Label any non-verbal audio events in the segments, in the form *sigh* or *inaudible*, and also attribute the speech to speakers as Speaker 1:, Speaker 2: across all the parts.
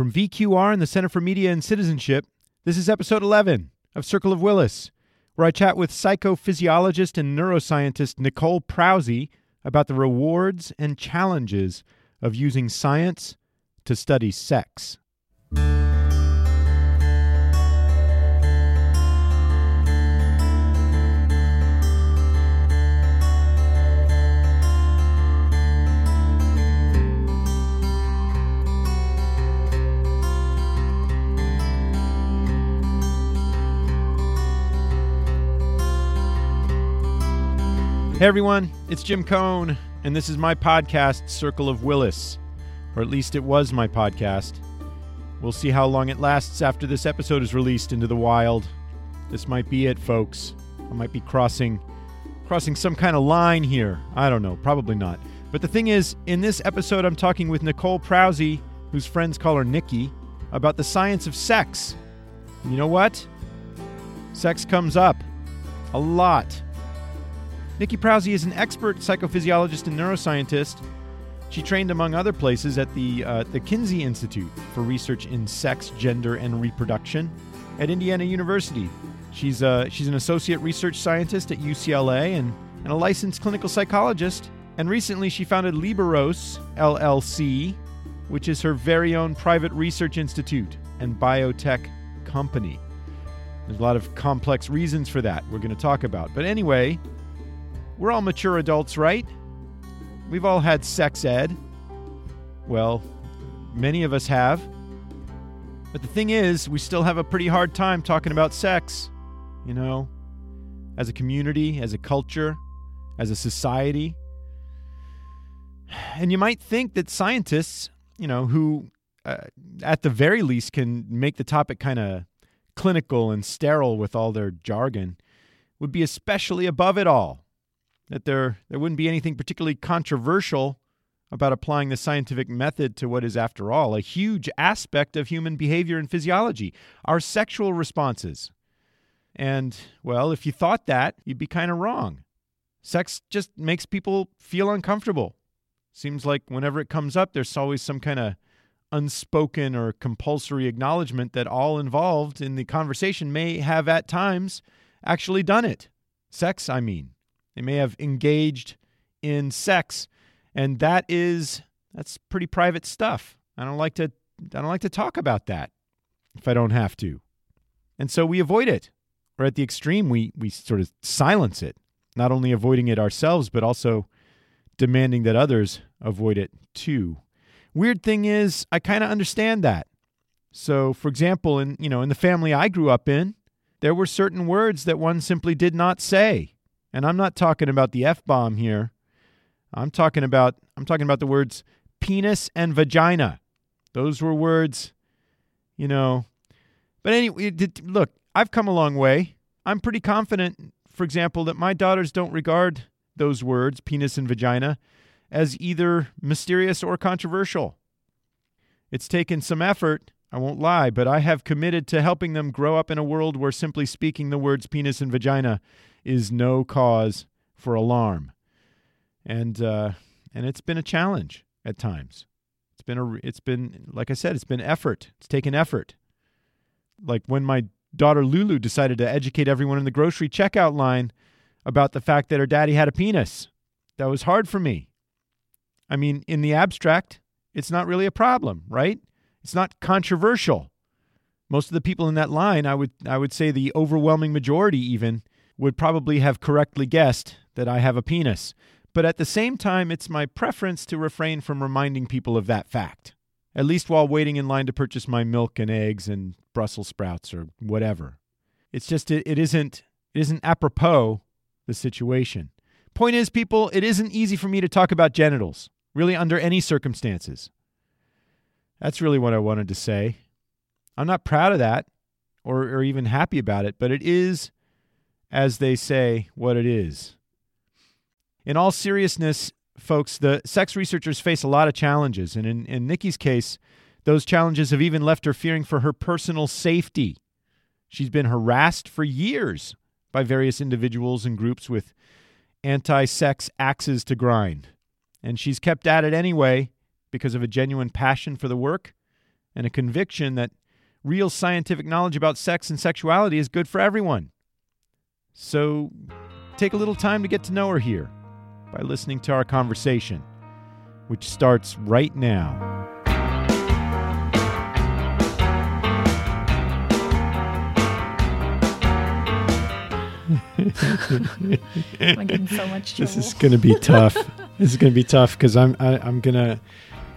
Speaker 1: From VQR and the Center for Media and Citizenship, this is episode 11 of Circle of Willis, where I chat with psychophysiologist and neuroscientist Nicole Prause about the rewards and challenges of using science to study sex. Hey everyone, it's Jim Coan, and this is my podcast, Circle of Willis. Or at least it was my podcast. We'll see how long it lasts after this episode is released into the wild. This might be it, folks. I might be crossing crossing some kind of line here. I don't know, probably not. But the thing is, in this episode I'm talking with Nicole Prause, whose friends call her Nikki, about the science of sex. You know what? Sex comes up a lot Nikki Prause is an expert psychophysiologist and neuroscientist. She trained, among other places, at the, uh, the Kinsey Institute for Research in Sex, Gender, and Reproduction at Indiana University. She's, uh, she's an associate research scientist at UCLA and, and a licensed clinical psychologist. And recently, she founded Liberos LLC, which is her very own private research institute and biotech company. There's a lot of complex reasons for that we're going to talk about. But anyway, we're all mature adults, right? We've all had sex ed. Well, many of us have. But the thing is, we still have a pretty hard time talking about sex, you know, as a community, as a culture, as a society. And you might think that scientists, you know, who uh, at the very least can make the topic kind of clinical and sterile with all their jargon, would be especially above it all that there, there wouldn't be anything particularly controversial about applying the scientific method to what is, after all, a huge aspect of human behavior and physiology our sexual responses. And, well, if you thought that, you'd be kind of wrong. Sex just makes people feel uncomfortable. Seems like whenever it comes up, there's always some kind of unspoken or compulsory acknowledgement that all involved in the conversation may have at times actually done it. Sex, I mean. They may have engaged in sex, and that is that's pretty private stuff. I don't like to I don't like to talk about that if I don't have to. And so we avoid it. Or at the extreme we we sort of silence it, not only avoiding it ourselves but also demanding that others avoid it too. Weird thing is I kind of understand that. So for example, in you know, in the family I grew up in, there were certain words that one simply did not say and I'm not talking about the F bomb here. I'm talking about I'm talking about the words penis and vagina. Those were words, you know. But anyway, look, I've come a long way. I'm pretty confident, for example, that my daughters don't regard those words, penis and vagina, as either mysterious or controversial. It's taken some effort, I won't lie, but I have committed to helping them grow up in a world where simply speaking the words penis and vagina is no cause for alarm. And uh, and it's been a challenge at times. It's been a it's been like I said, it's been effort. It's taken effort. Like when my daughter Lulu decided to educate everyone in the grocery checkout line about the fact that her daddy had a penis. That was hard for me. I mean, in the abstract, it's not really a problem, right? It's not controversial. Most of the people in that line, I would I would say the overwhelming majority even would probably have correctly guessed that I have a penis. But at the same time, it's my preference to refrain from reminding people of that fact, at least while waiting in line to purchase my milk and eggs and Brussels sprouts or whatever. It's just, it, it isn't, it isn't apropos the situation. Point is, people, it isn't easy for me to talk about genitals, really, under any circumstances. That's really what I wanted to say. I'm not proud of that or, or even happy about it, but it is as they say, what it is. In all seriousness, folks, the sex researchers face a lot of challenges. And in, in Nikki's case, those challenges have even left her fearing for her personal safety. She's been harassed for years by various individuals and groups with anti sex axes to grind. And she's kept at it anyway because of a genuine passion for the work and a conviction that real scientific knowledge about sex and sexuality is good for everyone. So take a little time to get to know her here by listening to our conversation, which starts right now.
Speaker 2: I'm getting so much trouble. *laughs*
Speaker 1: This is going to be tough. *laughs* this is going to be tough because I'm I, I'm gonna.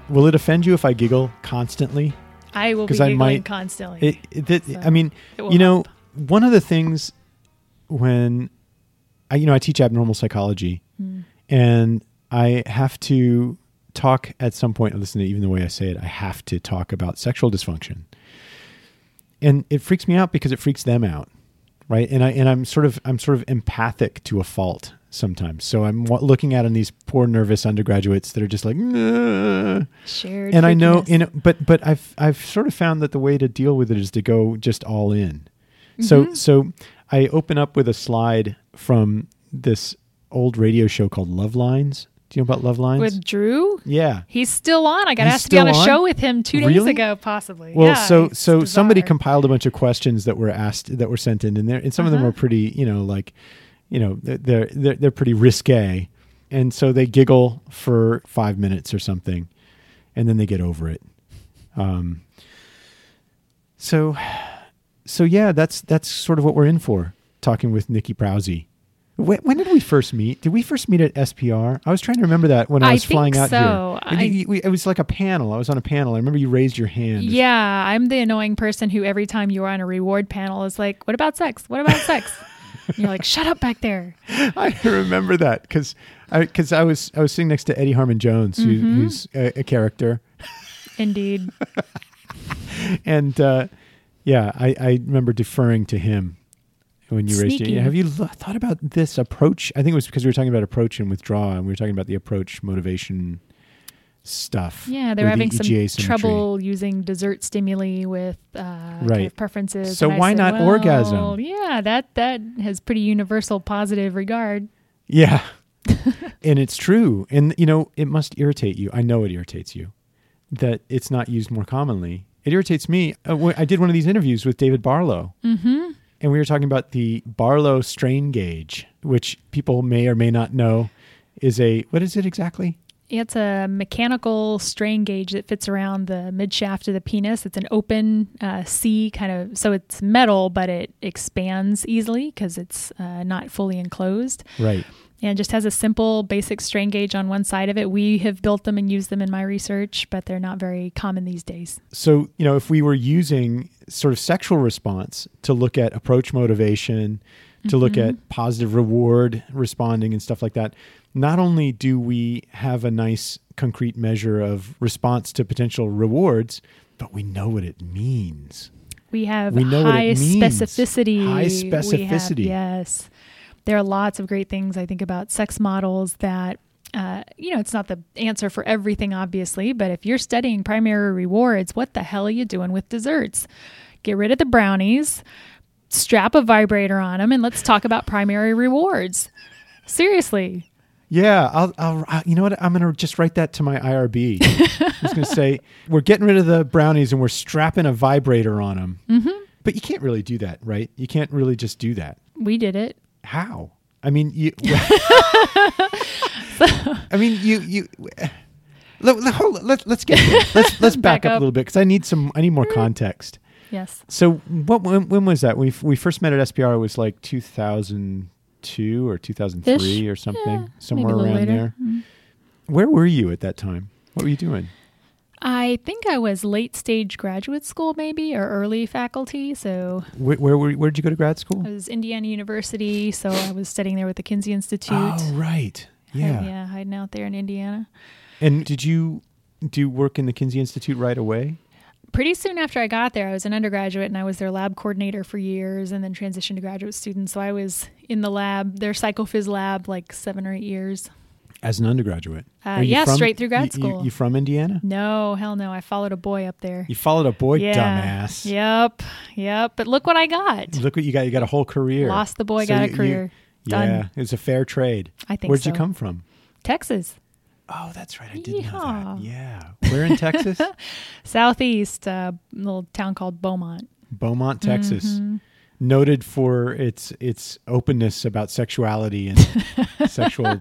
Speaker 1: Will it offend you if I giggle constantly?
Speaker 2: I will be
Speaker 1: 'cause I
Speaker 2: giggling
Speaker 1: might-
Speaker 2: constantly.
Speaker 1: It, it,
Speaker 2: So,
Speaker 1: I mean, you know,
Speaker 2: help.
Speaker 1: one of the things when I, you know, I teach abnormal psychology,
Speaker 2: Mm.
Speaker 1: and I have to talk at some point. Listen to even the way I say it, I have to talk about sexual dysfunction, and it freaks me out because it freaks them out, right? And I and I'm sort of I'm sort of empathic to a fault sometimes. So I'm looking at on these poor nervous undergraduates that are just like. "Nah."
Speaker 2: Shared
Speaker 1: and I know, know, but but I've I've sort of found that the way to deal with it is to go just all in. So
Speaker 2: Mhm.
Speaker 1: so I open up with a slide from this old radio show called Love Lines. Do you know about Love Lines?
Speaker 2: with Drew,
Speaker 1: yeah.
Speaker 2: he's still on. I got
Speaker 1: He's
Speaker 2: asked to be on a
Speaker 1: on?
Speaker 2: show with him two days ago, possibly.
Speaker 1: Well,
Speaker 2: yeah,
Speaker 1: so so somebody compiled a bunch of questions that were asked that were sent in, and there and some of them
Speaker 2: Uh-huh.
Speaker 1: were pretty, you know, like, you know, they're they're they're pretty risque, and so they giggle for five minutes or something, and then they get over it. Um. So, so yeah, that's that's sort of what we're in for. Talking with Nikki Prause. When, when did we first meet? Did we first meet at SPR? I was trying to remember that when I
Speaker 2: I
Speaker 1: was flying out
Speaker 2: so.
Speaker 1: here.
Speaker 2: I-
Speaker 1: you- we- it was like a panel. I was on a panel. I remember you raised your hand.
Speaker 2: Yeah, I'm the annoying person who every time you're on a reward panel is like, "What about sex? What about sex?" and you're like, "Shut up back there." *laughs*
Speaker 1: I remember that because I because I was I was sitting next to Eddie Harmon Jones, who,
Speaker 2: Mhm.
Speaker 1: who's a, a character,
Speaker 2: Indeed. *laughs*
Speaker 1: and uh, yeah, I, I remember deferring to him when you raised it. Have you l- thought about this approach? I think it was because we were talking about approach and withdraw, and we were talking about the approach motivation stuff.
Speaker 2: Yeah, they're having
Speaker 1: the
Speaker 2: some trouble using dessert stimuli with uh, kind of preferences.
Speaker 1: So why
Speaker 2: said,
Speaker 1: not
Speaker 2: well,
Speaker 1: orgasm?
Speaker 2: Yeah, that that has pretty universal positive regard.
Speaker 1: Yeah. *laughs* and it's true. And, you know, it must irritate you. I know it irritates you that it's not used more commonly. It irritates me. Uh, I did one of these interviews with David Barlow,
Speaker 2: Mm-hmm.
Speaker 1: and we were talking about the Barlow strain gauge, which people may or may not know is a, what is it exactly?
Speaker 2: It's a mechanical strain gauge that fits around the mid shaft of the penis. It's an open uh, C kind of, so it's metal, but it expands easily because it's uh, not fully enclosed.
Speaker 1: Right.
Speaker 2: And just has a simple basic strain gauge on one side of it. We have built them and used them in my research, but they're not very common these days.
Speaker 1: So, you know, if we were using sort of sexual response to look at approach motivation, to look
Speaker 2: Mhm.
Speaker 1: at positive reward responding and stuff like that, not only do we have a nice concrete measure of response to potential rewards, but we know what it means.
Speaker 2: We have
Speaker 1: We know
Speaker 2: high specificity.
Speaker 1: High
Speaker 2: We have-
Speaker 1: specificity.
Speaker 2: yes. There are lots of great things I think about sex models that, uh, you know, it's not the answer for everything, obviously, but if you're studying primary rewards, what the hell are you doing with desserts? Get rid of the brownies, strap a vibrator on them, and let's talk about primary rewards. Seriously.
Speaker 1: Yeah, I'll, I'll, you know what? I'm going to just write that to my IRB. I was going to say, we're getting rid of the brownies and we're strapping a vibrator on them.
Speaker 2: hmm
Speaker 1: But you can't really do that, right? You can't really just do that.
Speaker 2: We did it.
Speaker 1: How? I mean, you. *laughs* I mean, you you. Let, let, hold, let, let's get there. Let's *laughs* let's back,
Speaker 2: Back
Speaker 1: up, a little bit because I need some. I need more context.
Speaker 2: Yes.
Speaker 1: So, what when, when was that? We we first met at SPR. It was like 2002 or 2003
Speaker 2: Ish.
Speaker 1: or something,
Speaker 2: Yeah,
Speaker 1: somewhere around
Speaker 2: later.
Speaker 1: there.
Speaker 2: Mm.
Speaker 1: Where were you at that time? What were you doing?
Speaker 2: I think I was late stage graduate school, maybe, or early faculty. So
Speaker 1: Where where, were, where did you go to grad school?
Speaker 2: I was Indiana University, so I was studying there with the Kinsey Institute.
Speaker 1: Oh, right. Yeah.
Speaker 2: yeah, hiding out there in Indiana.
Speaker 1: And did you do work in the Kinsey Institute right away?
Speaker 2: Pretty soon after I got there, I was an undergraduate and I was their lab coordinator for years and then transitioned to graduate student. So I was in the lab, their psychophys lab, like seven or eight years.
Speaker 1: As an undergraduate?
Speaker 2: Uh,
Speaker 1: Are you
Speaker 2: yeah,
Speaker 1: from-
Speaker 2: straight through grad
Speaker 1: you- you-
Speaker 2: school.
Speaker 1: You, from Indiana?
Speaker 2: No, hell no. I followed a boy up there.
Speaker 1: You followed a boy,
Speaker 2: yeah.
Speaker 1: dumbass.
Speaker 2: Yep. Yep. But look what I got.
Speaker 1: Look what you got. You got a whole career.
Speaker 2: Lost the boy,
Speaker 1: So
Speaker 2: got
Speaker 1: you-
Speaker 2: a
Speaker 1: you-
Speaker 2: career. Done.
Speaker 1: Yeah, it was a fair trade.
Speaker 2: I think
Speaker 1: Where'd
Speaker 2: so.
Speaker 1: you come from?
Speaker 2: Texas.
Speaker 1: Oh, that's right. I did know
Speaker 2: Yeehaw.
Speaker 1: that. Yeah. Where in Texas? *laughs*
Speaker 2: Southeast, a little town called Beaumont.
Speaker 1: Beaumont, Texas.
Speaker 2: Mhm.
Speaker 1: Noted for its its openness about sexuality and *laughs* sexual.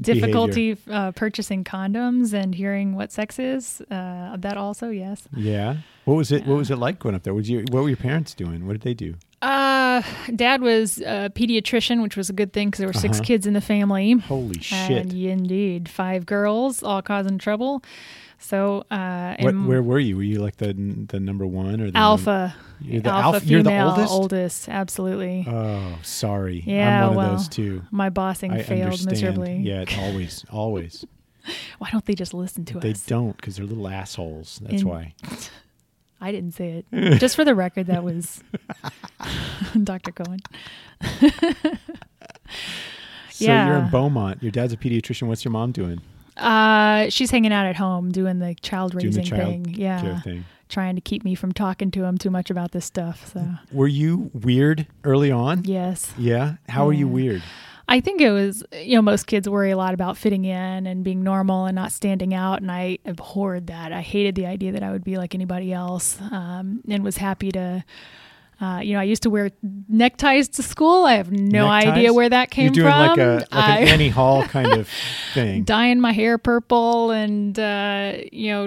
Speaker 2: Difficulty uh, purchasing condoms and hearing what sex is. Uh, that also, yes.
Speaker 1: Yeah. What was it? What was it like going up there? Was you, what were your parents doing? What did they do?
Speaker 2: Uh, Dad was a pediatrician, which was a good thing because there were 6
Speaker 1: Uh-huh.
Speaker 2: kids in the family.
Speaker 1: Holy shit!
Speaker 2: And indeed, five girls, all causing trouble. So, uh,
Speaker 1: What, where were you? Were you like the the number one or the
Speaker 2: alpha,
Speaker 1: Num- you're the
Speaker 2: alpha,
Speaker 1: alpha. You're the
Speaker 2: female,
Speaker 1: oldest.
Speaker 2: absolutely.
Speaker 1: Oh, sorry.
Speaker 2: Yeah,
Speaker 1: I'm one
Speaker 2: well,
Speaker 1: of those too.
Speaker 2: My bossing
Speaker 1: I
Speaker 2: failed
Speaker 1: understand.
Speaker 2: miserably.
Speaker 1: Yeah, always, *laughs* always.
Speaker 2: Why don't they just listen to
Speaker 1: they
Speaker 2: us?
Speaker 1: They don't because they're little assholes. That's
Speaker 2: In-
Speaker 1: why. *laughs*
Speaker 2: I didn't say it. *laughs* Just for the record, that was Dr. Coan.
Speaker 1: So you're in Beaumont. Your dad's a pediatrician. What's your mom doing?
Speaker 2: Uh, she's hanging out at home doing the child
Speaker 1: Doing
Speaker 2: raising
Speaker 1: the child
Speaker 2: thing. Yeah,
Speaker 1: thing.
Speaker 2: trying to keep me from talking to him too much about this stuff. So
Speaker 1: Were you weird early on?
Speaker 2: yes,
Speaker 1: Yeah. How are you weird?
Speaker 2: I think it was you know most kids worry a lot about fitting in and being normal and not standing out, and I abhorred that. I hated the idea that I would be like anybody else, um, and was happy to. Uh, you know, I used to wear neckties to school. I have no
Speaker 1: Neckties?
Speaker 2: idea where that came from.
Speaker 1: You're doing
Speaker 2: from.
Speaker 1: like a like
Speaker 2: I-
Speaker 1: an Annie Hall *laughs* kind of thing.
Speaker 2: dyeing my hair purple and uh, you know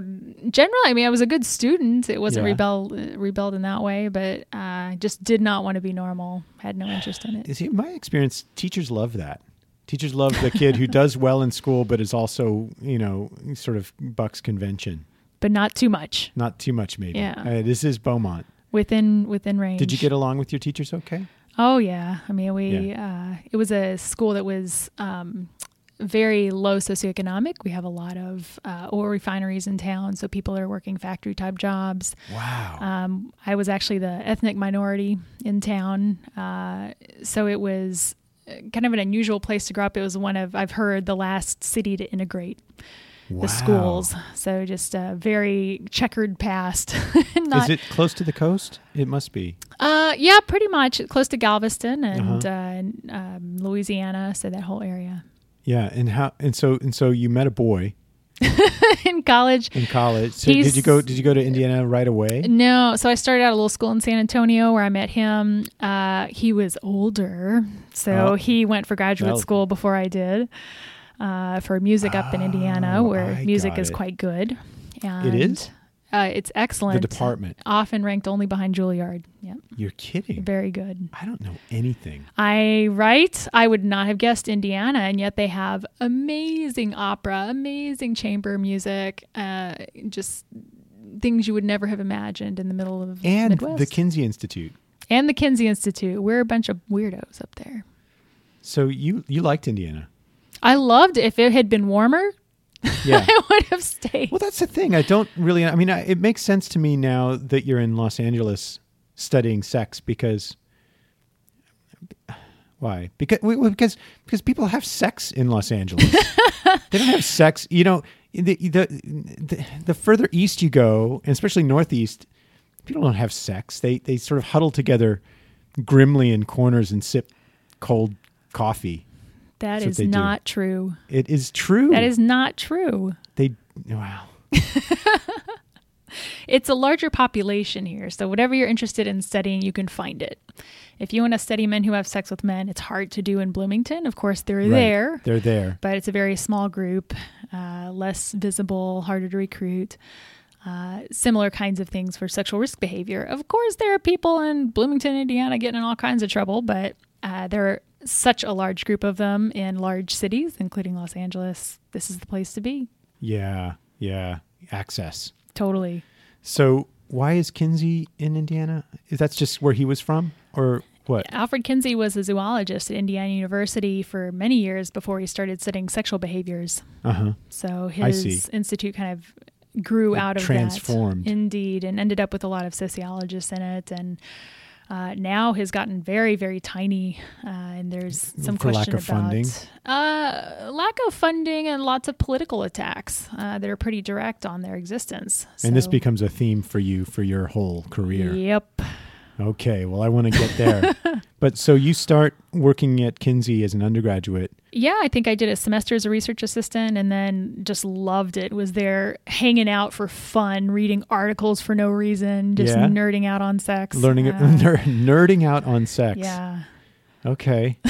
Speaker 2: generally i mean i was a good student it wasn't
Speaker 1: Yeah.
Speaker 2: rebel rebelled in that way but uh, just did not want to be normal had no interest in it
Speaker 1: See, in my experience, teachers love that. Teachers love the kid who does well in school, but is also, you know, sort of bucks convention.
Speaker 2: but not too much
Speaker 1: Not too much, maybe.
Speaker 2: Yeah.
Speaker 1: Uh, this is Beaumont.
Speaker 2: Within within range.
Speaker 1: Did you get along with your teachers okay?
Speaker 2: oh yeah. I mean we uh, it was a school that was um, very low socioeconomic. We have a lot of uh, oil refineries in town so people are working factory type jobs.
Speaker 1: Wow.
Speaker 2: Um, I was actually the ethnic minority in town, uh, so it was uh, kind of an unusual place to grow up. It was one of I've heard the last city to integrate
Speaker 1: wow.
Speaker 2: the schools, so just a very checkered past. *laughs* Not,
Speaker 1: is it close to the coast? It must be.
Speaker 2: Uh, yeah, pretty much close to Galveston and
Speaker 1: Uh-huh.
Speaker 2: uh and, um, Louisiana, so that whole area.
Speaker 1: Yeah, and how and so and so you met a boy *laughs*
Speaker 2: in college,
Speaker 1: in college. So
Speaker 2: He's-
Speaker 1: did you go did you go to Indiana right away?
Speaker 2: No, so I started out a little school in San Antonio where I met him. Uh, he was older, so
Speaker 1: Oh.
Speaker 2: he went for graduate school before I did. Uh, for music up in Indiana,
Speaker 1: Oh,
Speaker 2: where
Speaker 1: I
Speaker 2: music is
Speaker 1: it.
Speaker 2: quite good. And,
Speaker 1: It is?
Speaker 2: Uh, it's excellent.
Speaker 1: The department.
Speaker 2: often ranked only behind Juilliard. Yeah,
Speaker 1: You're kidding.
Speaker 2: very good.
Speaker 1: I don't know anything.
Speaker 2: I right. I would not have guessed Indiana, and yet they have amazing opera, amazing chamber music, uh, just things you would never have imagined in the middle of
Speaker 1: And
Speaker 2: Midwest.
Speaker 1: And the Kinsey Institute.
Speaker 2: and the Kinsey Institute. We're a bunch of weirdos up there.
Speaker 1: So you you liked Indiana.
Speaker 2: I loved it. If it had been warmer, *laughs*
Speaker 1: Yeah.
Speaker 2: I would have stayed.
Speaker 1: well, that's the thing. I don't really I mean, I, it makes sense to me now that you're in Los Angeles studying sex because why? Because because because people have sex in Los Angeles. *laughs* they don't have sex, you know, the, the the the further east you go, and especially northeast, people don't have sex. They they sort of huddle together grimly in corners and sip cold coffee.
Speaker 2: That
Speaker 1: That's
Speaker 2: is
Speaker 1: they do.
Speaker 2: not true.
Speaker 1: It is true.
Speaker 2: That is not true.
Speaker 1: they wow. *laughs*
Speaker 2: It's a larger population here, so whatever you're interested in studying, you can find it. If you want to study men who have sex with men, it's hard to do in Bloomington. Of course, they're
Speaker 1: Right.
Speaker 2: there,
Speaker 1: They're there.
Speaker 2: but it's a very small group, uh, less visible, harder to recruit. Uh, similar kinds of things for sexual risk behavior. Of course, there are people in Bloomington, Indiana, getting in all kinds of trouble, but uh, there are such a large group of them in large cities, including Los Angeles. This is the place to be.
Speaker 1: Yeah, yeah. Access.
Speaker 2: Totally.
Speaker 1: So why is Kinsey in Indiana? Is that's just where he was from, or what?
Speaker 2: Alfred Kinsey was a zoologist at Indiana University for many years before he started studying sexual behaviors.
Speaker 1: Uh huh.
Speaker 2: So his institute kind of grew
Speaker 1: It
Speaker 2: out of
Speaker 1: transformed.
Speaker 2: that. Indeed, and ended up with a lot of sociologists in it, and uh, now has gotten very, very tiny. Uh, and there's some
Speaker 1: For lack
Speaker 2: question
Speaker 1: of
Speaker 2: about
Speaker 1: funding?
Speaker 2: Uh, lack of funding and lots of political attacks uh, that are pretty direct on their existence.
Speaker 1: And this becomes a theme for you for your whole career.
Speaker 2: Yep.
Speaker 1: Okay, well, I want to get there. *laughs* but so you start working at Kinsey as an undergraduate.
Speaker 2: Yeah, I think I did a semester as a research assistant and then just loved it. Was there hanging out for fun, reading articles for no reason, just
Speaker 1: Yeah.
Speaker 2: nerding out on sex.
Speaker 1: Learning,
Speaker 2: Uh, *laughs*
Speaker 1: ner- nerding out on sex.
Speaker 2: yeah.
Speaker 1: Okay, *laughs*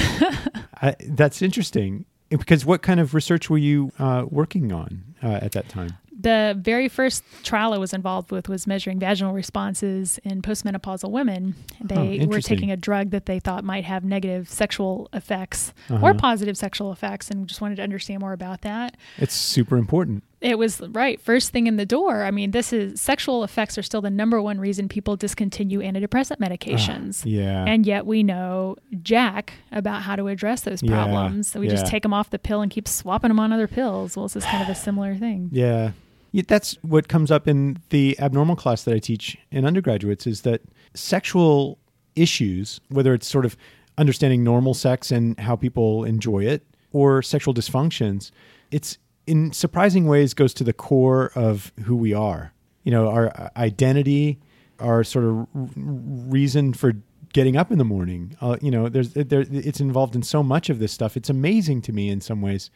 Speaker 1: I, that's interesting. Because what kind of research were you uh, working on uh, at that time?
Speaker 2: The very first trial I was involved with was measuring vaginal responses in postmenopausal women. They were taking a drug that they thought might have negative sexual effects
Speaker 1: Uh-huh.
Speaker 2: or positive sexual effects and just wanted to understand more about that.
Speaker 1: It's super important.
Speaker 2: It was right first thing in the door. I mean, this is sexual effects are still the number one reason people discontinue antidepressant medications.
Speaker 1: Ah, Yeah.
Speaker 2: And yet we know jack about how to address those
Speaker 1: Yeah,
Speaker 2: problems. So we just take them off the pill and keep swapping them on other pills. Well, this is kind of a similar thing.
Speaker 1: Yeah. That's what comes up in the abnormal class that I teach in undergraduates is that sexual issues, whether it's sort of understanding normal sex and how people enjoy it, or sexual dysfunctions, it's in surprising ways goes to the core of who we are. You know, our identity, our sort of reason for getting up in the morning. Uh, you know, there's there, it's involved in so much of this stuff. It's amazing to me in some ways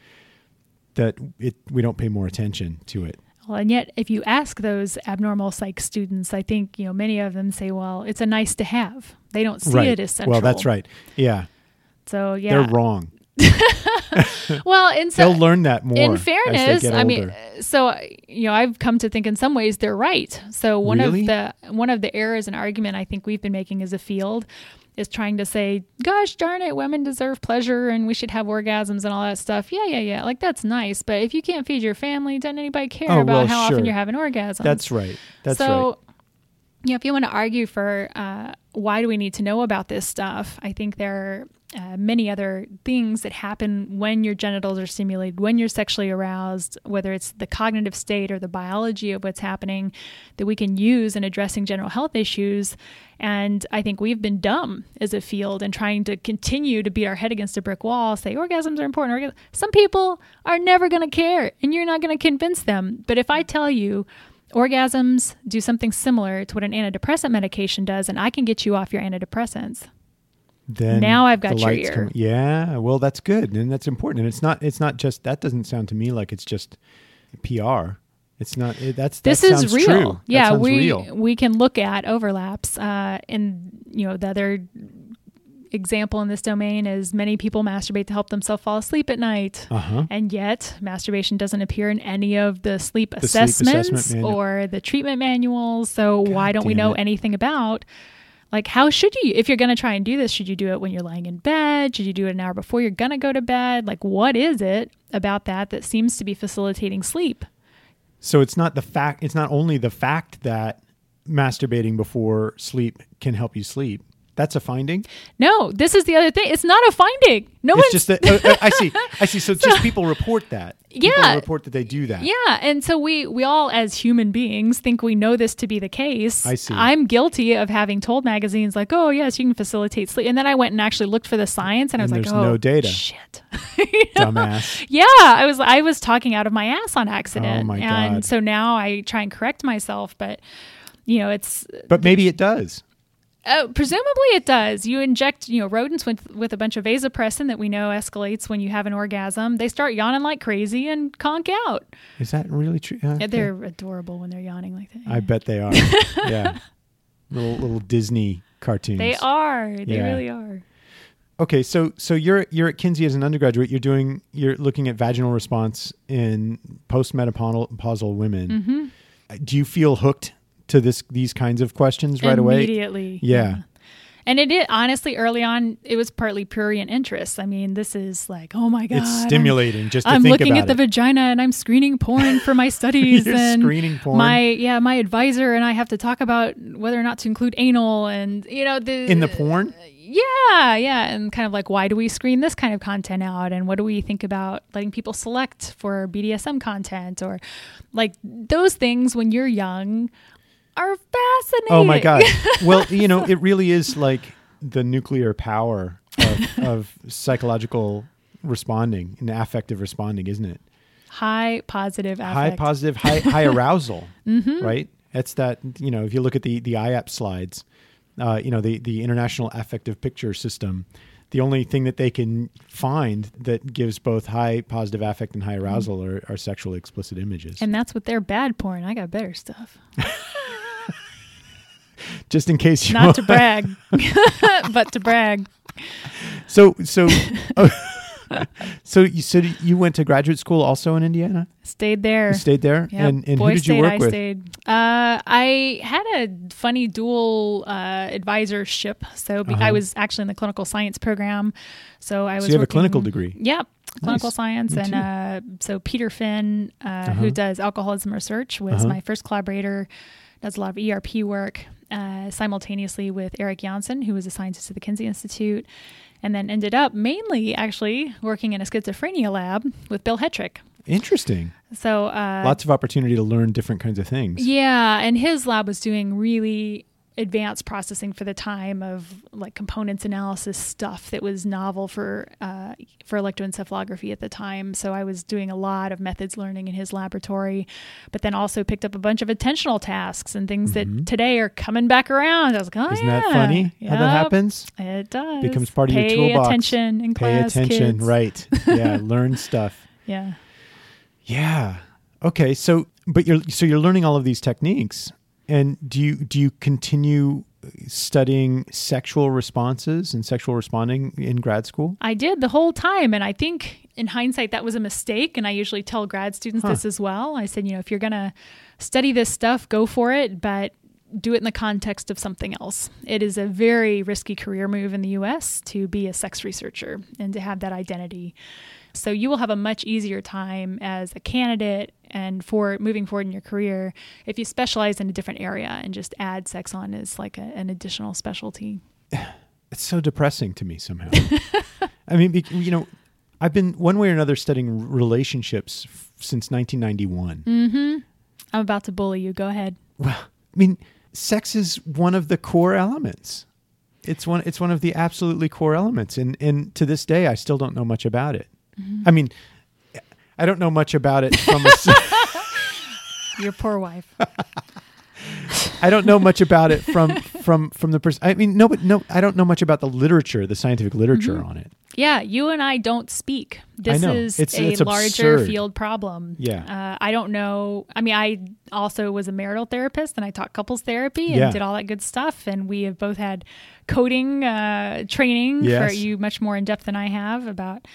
Speaker 1: that it we don't pay more attention to it.
Speaker 2: Well, and yet, if you ask those abnormal psych students, I think you know many of them say, "Well, it's a nice to have." They don't see
Speaker 1: right.
Speaker 2: it as central.
Speaker 1: Well, that's right. Yeah,
Speaker 2: So yeah,
Speaker 1: they're wrong. *laughs*
Speaker 2: well, and so
Speaker 1: They'll learn that more.
Speaker 2: in fairness, I mean, so you know, I've come to think in some ways they're right. So one
Speaker 1: Really?
Speaker 2: of the one of the errors and argument I think we've been making as a field is trying to say, "Gosh darn it, women deserve pleasure and we should have orgasms and all that stuff." Yeah, yeah, yeah. Like that's nice, but if you can't feed your family, doesn't anybody care
Speaker 1: Oh,
Speaker 2: about
Speaker 1: well,
Speaker 2: how
Speaker 1: sure.
Speaker 2: often you're having orgasms?
Speaker 1: that's right. That's
Speaker 2: so,
Speaker 1: right.
Speaker 2: You know, if you want to argue for uh, why do we need to know about this stuff, I think there are uh, many other things that happen when your genitals are stimulated, when you're sexually aroused, whether it's the cognitive state or the biology of what's happening, that we can use in addressing general health issues. And I think we've been dumb as a field and trying to continue to beat our head against a brick wall, say orgasms are important. Some people are never going to care, and you're not going to convince them. But if I tell you, orgasms do something similar to what an antidepressant medication does, and I can get you off your antidepressants.
Speaker 1: Then
Speaker 2: now I've got your ear.
Speaker 1: come- yeah, well, that's good, and that's important. And it's not. It's not just that. Doesn't sound to me like it's just PR. It's not. It, that's
Speaker 2: This
Speaker 1: that
Speaker 2: is real.
Speaker 1: True.
Speaker 2: Yeah, we
Speaker 1: real.
Speaker 2: we can look at overlaps. Uh, and you know, the other example in this domain is many people masturbate to help themselves fall asleep at night.
Speaker 1: Uh huh.
Speaker 2: And yet, masturbation doesn't appear in any of the sleep
Speaker 1: The sleep
Speaker 2: assessments
Speaker 1: assessment
Speaker 2: or the treatment manuals. So, why don't we know
Speaker 1: it.
Speaker 2: anything about? Like, how should you, if you're going to try and do this, should you do it when you're lying in bed? Should you do it an hour before you're going to go to bed? Like, what is it about that that seems to be facilitating sleep?
Speaker 1: So it's not the fact. It's not only the fact that masturbating before sleep can help you sleep. That's a finding.
Speaker 2: No, this is the other thing. It's not a finding. No
Speaker 1: It's
Speaker 2: one's
Speaker 1: just that uh, I see. *laughs* I see. So just people report that. *laughs* People
Speaker 2: Yeah.
Speaker 1: report that they do that.
Speaker 2: Yeah, and so we we all as human beings think we know this to be the case.
Speaker 1: I see.
Speaker 2: I'm guilty of having told magazines like, "Oh, yes, you can facilitate sleep." And then I went and actually looked for the science and I was like, "Oh,
Speaker 1: no data.
Speaker 2: shit." *laughs*
Speaker 1: Dumbass.
Speaker 2: yeah, I was I was talking out of my ass on accident.
Speaker 1: Oh, my
Speaker 2: and
Speaker 1: God.
Speaker 2: so now I try and correct myself, but you know, it's
Speaker 1: But maybe it does.
Speaker 2: Uh, presumably it does. You inject, you know, rodents with with a bunch of vasopressin that we know escalates when you have an orgasm. They start yawning like crazy and conk out.
Speaker 1: Is that really true? Uh,
Speaker 2: Yeah, They're adorable when they're yawning like that.
Speaker 1: I bet they are. *laughs* yeah. Little little Disney cartoons.
Speaker 2: They are. They
Speaker 1: Yeah.
Speaker 2: really are.
Speaker 1: Okay, so so you're you're at Kinsey as an undergraduate. You're doing you're looking at vaginal response in postmenopausal women.
Speaker 2: Mm-hmm.
Speaker 1: Do you feel hooked to this these kinds of questions right away?
Speaker 2: Immediately.
Speaker 1: Yeah.
Speaker 2: And it is honestly early on. It was partly prurient interest. I mean, this is like, oh my god,
Speaker 1: It's
Speaker 2: I'm-
Speaker 1: stimulating just to
Speaker 2: I'm looking at the vagina and I'm screening porn for my *laughs* studies
Speaker 1: You're
Speaker 2: and
Speaker 1: screening porn?
Speaker 2: my yeah my advisor and I have to talk about whether or not to include anal and you know the
Speaker 1: in the porn.
Speaker 2: yeah yeah and kind of like why do we screen this kind of content out and what do we think about letting people select for BDSM content or like those things when you're young are fascinating.
Speaker 1: Oh my god. *laughs* well, you know, it really is like the nuclear power of, of psychological responding and affective responding, isn't it?
Speaker 2: High positive affect.
Speaker 1: high positive high *laughs* high arousal
Speaker 2: Mm-hmm.
Speaker 1: right that's that you know if you look at the the IAP slides uh, you know, the the International Affective Picture System. The only thing that they can find that gives both high positive affect and high arousal are, are sexually explicit images.
Speaker 2: And that's what they're bad porn. I got better stuff. *laughs*
Speaker 1: Just in case you
Speaker 2: Not to brag, *laughs* but to brag.
Speaker 1: So so *laughs* oh, so you so you went to graduate school also in Indiana?
Speaker 2: Stayed there.
Speaker 1: You stayed there,
Speaker 2: Yep.
Speaker 1: and and
Speaker 2: Boy
Speaker 1: who did you work
Speaker 2: I
Speaker 1: with?
Speaker 2: Stayed. Uh, I had a funny dual uh, advisorship. So be-
Speaker 1: Uh-huh.
Speaker 2: I was actually in the clinical science program. So I was.
Speaker 1: So you have a clinical degree.
Speaker 2: Yep. Clinical
Speaker 1: Nice.
Speaker 2: science
Speaker 1: Me
Speaker 2: and uh, so Peter Finn, uh,
Speaker 1: Uh-huh.
Speaker 2: who does alcoholism research, was
Speaker 1: Uh-huh.
Speaker 2: my first collaborator. Does a lot of ERP work uh, simultaneously with Eric Janssen, who was a scientist at the Kinsey Institute, and then ended up mainly actually working in a schizophrenia lab with Bill Hetrick.
Speaker 1: Interesting.
Speaker 2: So uh,
Speaker 1: Lots of opportunity to learn different kinds of things.
Speaker 2: yeah, and his lab was doing really advanced processing for the time of like components analysis stuff that was novel for uh, for electroencephalography at the time. So I was doing a lot of methods learning in his laboratory, but then also picked up a bunch of attentional tasks and things
Speaker 1: Mhm.
Speaker 2: that today are coming back around. I was like, oh
Speaker 1: Isn't
Speaker 2: yeah,
Speaker 1: that funny how that happens?
Speaker 2: It does.
Speaker 1: Becomes part of your toolbox.
Speaker 2: Pay attention in
Speaker 1: Pay
Speaker 2: class,
Speaker 1: attention,
Speaker 2: kids.
Speaker 1: right? Yeah, *laughs* learn stuff.
Speaker 2: Yeah.
Speaker 1: Yeah. Okay. So, but you're so you're learning all of these techniques, and do you do you continue studying sexual responses and sexual responding in grad school?
Speaker 2: I did the whole time. And I think in hindsight, that was a mistake. And I usually tell grad students
Speaker 1: Huh.
Speaker 2: this as well. I said, you know, if you're going to study this stuff, go for it, but do it in the context of something else. It is a very risky career move in the US to be a sex researcher and to have that identity. So you will have a much easier time as a candidate and for moving forward in your career if you specialize in a different area and just add sex on as like a, an additional specialty. *sighs*
Speaker 1: It's so depressing to me somehow. *laughs* I mean, you know, I've been one way or another studying relationships f- since 1991.
Speaker 2: Mm-hmm. I'm about to bully you. Go ahead.
Speaker 1: Well, I mean, sex is one of the core elements. It's one. It's one of the absolutely core elements, and and to this day, I still don't know much about it. I mean, I don't know much about it from. A, *laughs*
Speaker 2: Your poor wife.
Speaker 1: I don't know much about it from from from the person. I mean, no, but no, I don't know much about the literature, the scientific literature on it.
Speaker 2: Yeah, you and I don't speak. This is
Speaker 1: It's-
Speaker 2: a
Speaker 1: it's
Speaker 2: larger
Speaker 1: absurd.
Speaker 2: field problem.
Speaker 1: Yeah.
Speaker 2: Uh, I don't know. I mean, I also was a marital therapist and I taught couples therapy and
Speaker 1: Yeah.
Speaker 2: did all that good stuff. And we have both had coding uh, training for you much more in depth than I have about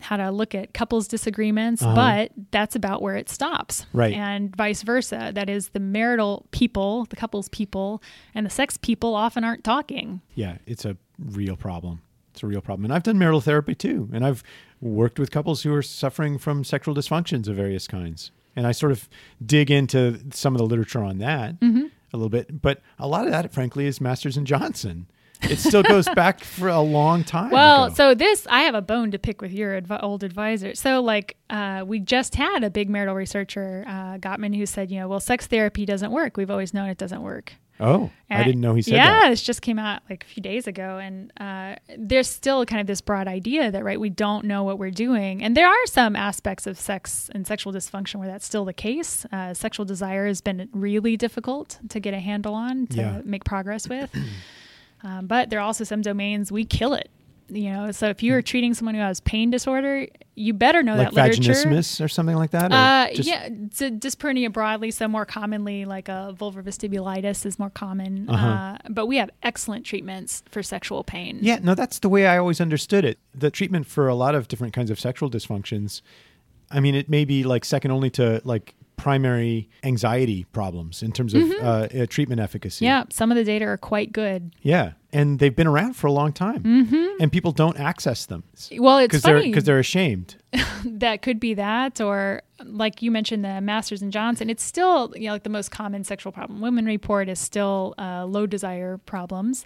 Speaker 2: how to look at couples disagreements,
Speaker 1: Uh-huh.
Speaker 2: but that's about where it stops.
Speaker 1: Right.
Speaker 2: And vice versa. That is the marital people, the couples people, and the sex people often aren't talking.
Speaker 1: Yeah, it's a real problem. It's a real problem, and I've done marital therapy too, and I've worked with couples who are suffering from sexual dysfunctions of various kinds, and I sort of dig into some of the literature on that
Speaker 2: Mm-hmm.
Speaker 1: a little bit. But a lot of that, frankly, is Masters and Johnson. It still goes *laughs* back for a long time.
Speaker 2: Well,
Speaker 1: ago.
Speaker 2: so this I have a bone to pick with your adv- old advisor. So, like, uh, we just had a big marital researcher, uh, Gottman, who said, you know, well, sex therapy doesn't work. We've always known it doesn't work.
Speaker 1: oh, I didn't know he said
Speaker 2: yeah,
Speaker 1: that.
Speaker 2: Yeah, this just came out like a few days ago, and uh, there's still kind of this broad idea that right we don't know what we're doing, and there are some aspects of sex and sexual dysfunction where that's still the case. Uh, sexual desire has been really difficult to get a handle on to
Speaker 1: Yeah.
Speaker 2: make progress with, *clears throat* um, but there are also some domains we kill it. You know, so if you're treating someone who has pain disorder, you better know
Speaker 1: Like
Speaker 2: that literature.
Speaker 1: vaginismus or something like that.
Speaker 2: Uh,
Speaker 1: just-
Speaker 2: yeah, a dyspareunia broadly. So more commonly, like a vulvar vestibulitis is more common.
Speaker 1: Uh-huh.
Speaker 2: Uh, but we have excellent treatments for sexual pain.
Speaker 1: Yeah, no, that's the way I always understood it. The treatment for a lot of different kinds of sexual dysfunctions, I mean, it may be like second only to like primary anxiety problems in terms of uh, uh, treatment efficacy.
Speaker 2: Mm-hmm. Yeah, some of the data are quite good.
Speaker 1: Yeah. And they've been around for a long time. Mm-hmm. And people don't access them
Speaker 2: Well, it's
Speaker 1: because they're, because they're ashamed. *laughs*
Speaker 2: that could be that, or like you mentioned, the Masters and Johnson. It's still you know like the most common sexual problem. Women report is still uh, low desire problems.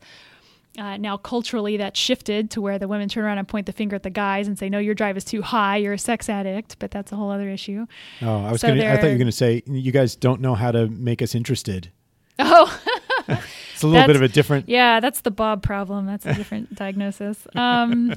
Speaker 2: Uh, now, culturally, that's shifted to where the women turn around and point the finger at the guys and say, "No, your drive is too high. You're a sex addict." But that's a whole other issue.
Speaker 1: Oh, I was
Speaker 2: So
Speaker 1: gonna, I thought you were going to say, you guys don't know how to make us interested.
Speaker 2: Oh, *laughs*
Speaker 1: It's a little bit of a different.
Speaker 2: yeah, that's the Bob problem. That's a different *laughs* diagnosis. Um,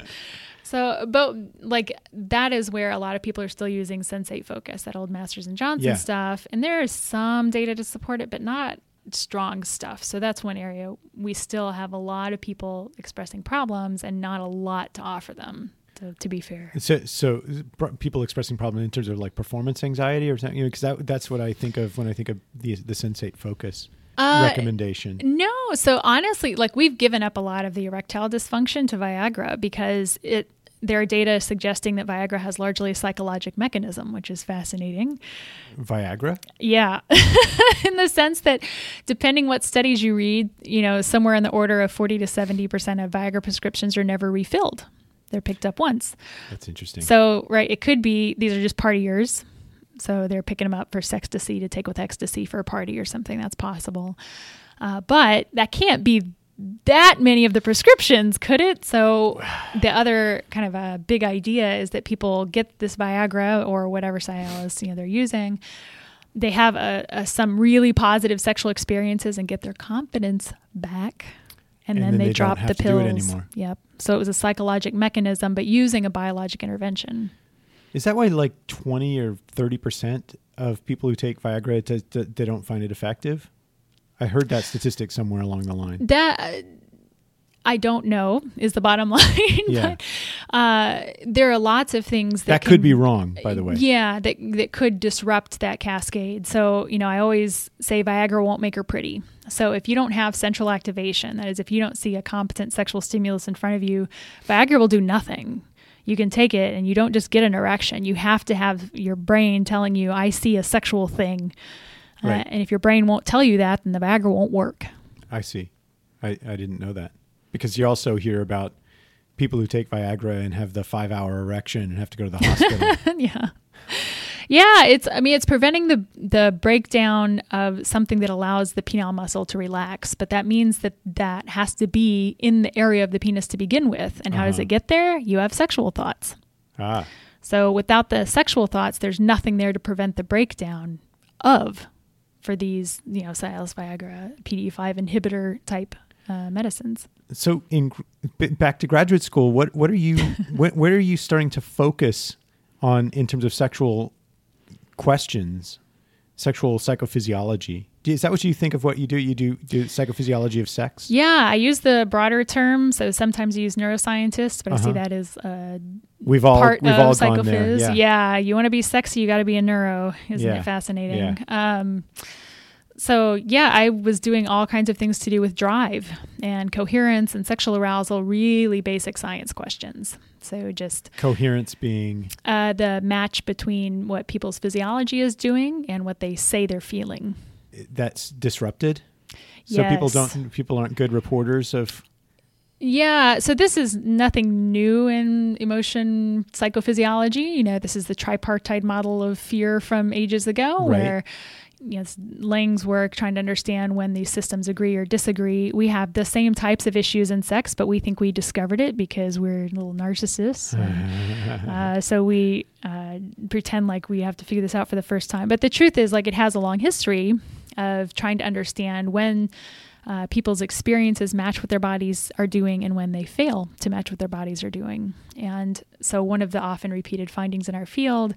Speaker 2: *laughs* so, but like that is where a lot of people are still using Sensate Focus, that old Masters and Johnson
Speaker 1: Yeah.
Speaker 2: stuff, and there is some data to support it, but not strong stuff. So that's one area we still have a lot of people expressing problems and not a lot to offer them. To, to be fair,
Speaker 1: So, so people expressing problem in terms of like performance anxiety or something, you know, because that, that's what I think of when I think of the the Sensate Focus
Speaker 2: Uh,
Speaker 1: recommendation.
Speaker 2: No, so honestly, like we've given up a lot of the erectile dysfunction to Viagra because it there are data suggesting that Viagra has largely a psychologic mechanism, which is fascinating.
Speaker 1: Viagra.
Speaker 2: Yeah, *laughs* in the sense that depending what studies you read, you know, somewhere in the order of 40 to 70% of Viagra prescriptions are never refilled. They're picked up once.
Speaker 1: That's interesting.
Speaker 2: So, right, it could be these are just partiers. So they're picking them up for sextasy to take with ecstasy for a party or something. That's possible. Uh, but that can't be that many of the prescriptions, could it? So *sighs* the other kind of a big idea is that people get this Viagra or whatever Cialis you know they're using. They have a, a, some really positive sexual experiences and get their confidence back, and,
Speaker 1: And
Speaker 2: then,
Speaker 1: then
Speaker 2: they,
Speaker 1: they
Speaker 2: drop the
Speaker 1: have to do it
Speaker 2: pills. Yep. So it was a psychologic mechanism, but using a biologic intervention.
Speaker 1: Is that why like twenty or thirty percent of people who take Viagra t- t- they don't find it effective? I heard that statistic somewhere along the line.
Speaker 2: That I don't know is the bottom *laughs* line.
Speaker 1: Yeah.
Speaker 2: but, uh, there are lots of things that,
Speaker 1: That
Speaker 2: can-
Speaker 1: could be wrong, by the way.
Speaker 2: Yeah, that that could disrupt that cascade. So you know, I always say Viagra won't make her pretty. So if you don't have central activation, that is, if you don't see a competent sexual stimulus in front of you, Viagra will do nothing. You can take it and you don't just get an erection. You have to have your brain telling you, "I see a sexual thing." Uh, and if your brain won't tell you that, then the Viagra won't work.
Speaker 1: I see. I, I didn't know that because you also hear about people who take Viagra and have the five hour erection and have to go to the hospital. *laughs*
Speaker 2: yeah. Yeah, it's I mean it's preventing the the breakdown of something that allows the penile muscle to relax, but that means that that has to be in the area of the penis to begin with. And how does
Speaker 1: Uh-huh.
Speaker 2: it get there? You have sexual thoughts.
Speaker 1: ah,
Speaker 2: So without the sexual thoughts, there's nothing there to prevent the breakdown of for these, you know, Cialis, Viagra, PDE5 inhibitor type uh, medicines.
Speaker 1: so in back to graduate school, what what are you *laughs* wh- where are you starting to focus on in terms of sexual questions, sexual psychophysiology? Is that what you think of what you do? You do do psychophysiology of sex?
Speaker 2: Yeah, I use the broader term. So sometimes I use neuroscientist, but I see
Speaker 1: Uh-huh.
Speaker 2: that as uh,
Speaker 1: We've all
Speaker 2: part
Speaker 1: we've
Speaker 2: of
Speaker 1: all
Speaker 2: psychophys.
Speaker 1: gone there. Yeah.
Speaker 2: Yeah. you want to be sexy, you got to be a neuro. Isn't
Speaker 1: Yeah.
Speaker 2: it fascinating? Um, so yeah, I was doing all kinds of things to do with drive and coherence and sexual arousal, really basic science questions. So just
Speaker 1: Coherence being
Speaker 2: uh, the match between what people's physiology is doing and what they say they're feeling.
Speaker 1: That's disrupted. So people don't people aren't good reporters of
Speaker 2: Yeah, so this is nothing new in emotion psychophysiology. You know, this is the tripartite model of fear from ages ago,
Speaker 1: Right.
Speaker 2: where you know, it's Lang's work trying to understand when these systems agree or disagree. We have the same types of issues in sex, but we think we discovered it because we're little narcissists. and, *laughs* uh, so we uh, pretend like we have to figure this out for the first time. But the truth is, like, it has a long history of trying to understand when uh, people's experiences match what their bodies are doing and when they fail to match what their bodies are doing. And so, one of the often repeated findings in our field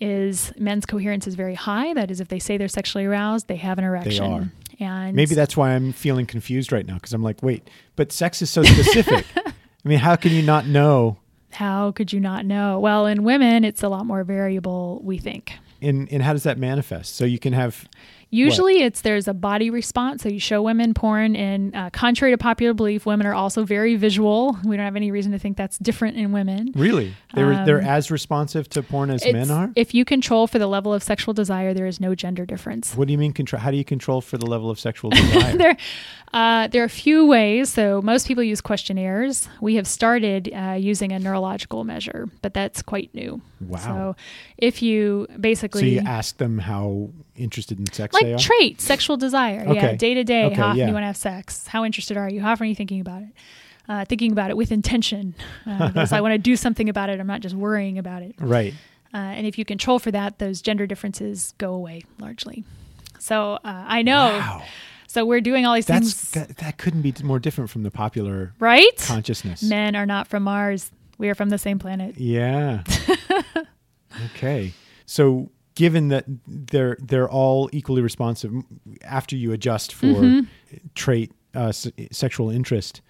Speaker 2: is men's coherence is very high. That is, if they say they're sexually aroused, they have an erection.
Speaker 1: They are.
Speaker 2: And
Speaker 1: Maybe that's why I'm feeling confused right now because I'm like, wait, but sex is so specific. *laughs* I mean, how can you not know?
Speaker 2: how could you not know? Well, in women, it's a lot more variable, we think.
Speaker 1: In and how does that manifest? So you can have
Speaker 2: Usually, it's there's a body response. So you show women porn, and uh, contrary to popular belief, women are also very visual. We don't have any reason to think that's different in women.
Speaker 1: really they're they're
Speaker 2: Um,
Speaker 1: as responsive to porn as men are.
Speaker 2: If you control for the level of sexual desire, there is no gender difference.
Speaker 1: what do you mean control? How do you control for the level of sexual *laughs* desire?
Speaker 2: there, uh, there are a few ways. So most people use questionnaires. We have started uh, using a neurological measure, but that's quite new.
Speaker 1: Wow.
Speaker 2: So if you basically
Speaker 1: so you ask them how interested in sex
Speaker 2: like
Speaker 1: are.
Speaker 2: traits, sexual desire, yeah, day to day.
Speaker 1: Okay,
Speaker 2: How often
Speaker 1: yeah.
Speaker 2: you want to have sex? How interested are you? How often are you thinking about it? Uh, thinking about it with intention, uh, *laughs* because I want to do something about it. I'm not just worrying about it.
Speaker 1: right.
Speaker 2: Uh, and if you control for that, those gender differences go away largely. So uh, I know.
Speaker 1: Wow.
Speaker 2: So we're doing all these
Speaker 1: That's
Speaker 2: things,
Speaker 1: that, that couldn't be more different from the popular
Speaker 2: right?
Speaker 1: consciousness.
Speaker 2: Men are not from Mars. We are from the same planet.
Speaker 1: Yeah. *laughs* okay. So given that they're they're all equally responsive after you adjust for
Speaker 2: Mm-hmm.
Speaker 1: trait uh, s- sexual interest,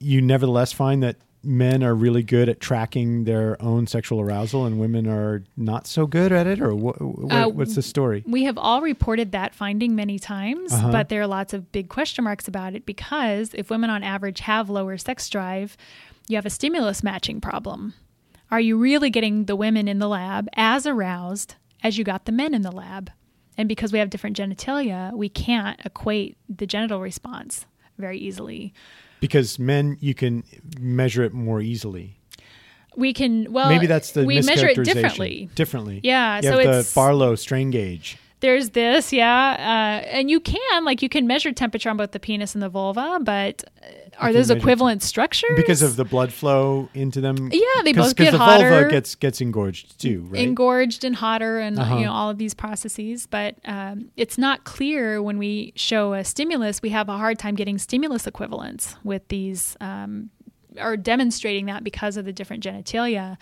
Speaker 1: you nevertheless find that men are really good at tracking their own sexual arousal and women are not so good at it or wh- wh-
Speaker 2: Uh,
Speaker 1: what's the story
Speaker 2: We have all reported that finding many times,
Speaker 1: Uh-huh.
Speaker 2: but there are lots of big question marks about it because if women on average have lower sex drive, you have a stimulus matching problem. Are you really getting the women in the lab as aroused as you got the men in the lab? And because we have different genitalia, we can't equate the genital response very easily.
Speaker 1: because men you can measure it more easily
Speaker 2: We can, well,
Speaker 1: maybe that's the
Speaker 2: we measure it differently.
Speaker 1: differently
Speaker 2: Yeah,
Speaker 1: you
Speaker 2: so
Speaker 1: have the
Speaker 2: it's-
Speaker 1: barlow strain gauge
Speaker 2: There's this, yeah, uh, and you can like you can measure temperature on both the penis and the vulva, but uh, are those equivalent structures?
Speaker 1: because of the blood flow into them
Speaker 2: Yeah, they both get
Speaker 1: the
Speaker 2: hotter.
Speaker 1: vulva gets gets engorged too right
Speaker 2: engorged and hotter, and
Speaker 1: Uh-huh.
Speaker 2: you know all of these processes. But um, it's not clear when we show a stimulus. We have a hard time getting stimulus equivalents with these, um, or demonstrating that because of the different genitalia.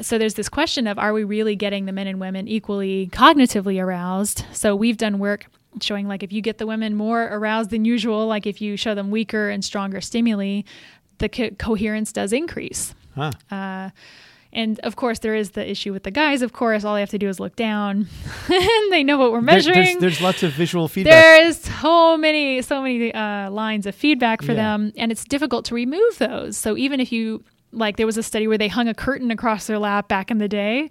Speaker 2: So there's this question of are we really getting the men and women equally cognitively aroused? So we've done work showing like if you get the women more aroused than usual, like if you show them weaker and stronger stimuli, the co- coherence does increase.
Speaker 1: huh.
Speaker 2: Uh, and of course, there is the issue with the guys. Of course, all they have to do is look down, and *laughs* they know what we're
Speaker 1: There-
Speaker 2: measuring.
Speaker 1: there's, there's lots of visual feedback
Speaker 2: There's so many, so many uh, lines of feedback for
Speaker 1: Yeah.
Speaker 2: them, and it's difficult to remove those. So even if you like, there was a study where they hung a curtain across their lap back in the day,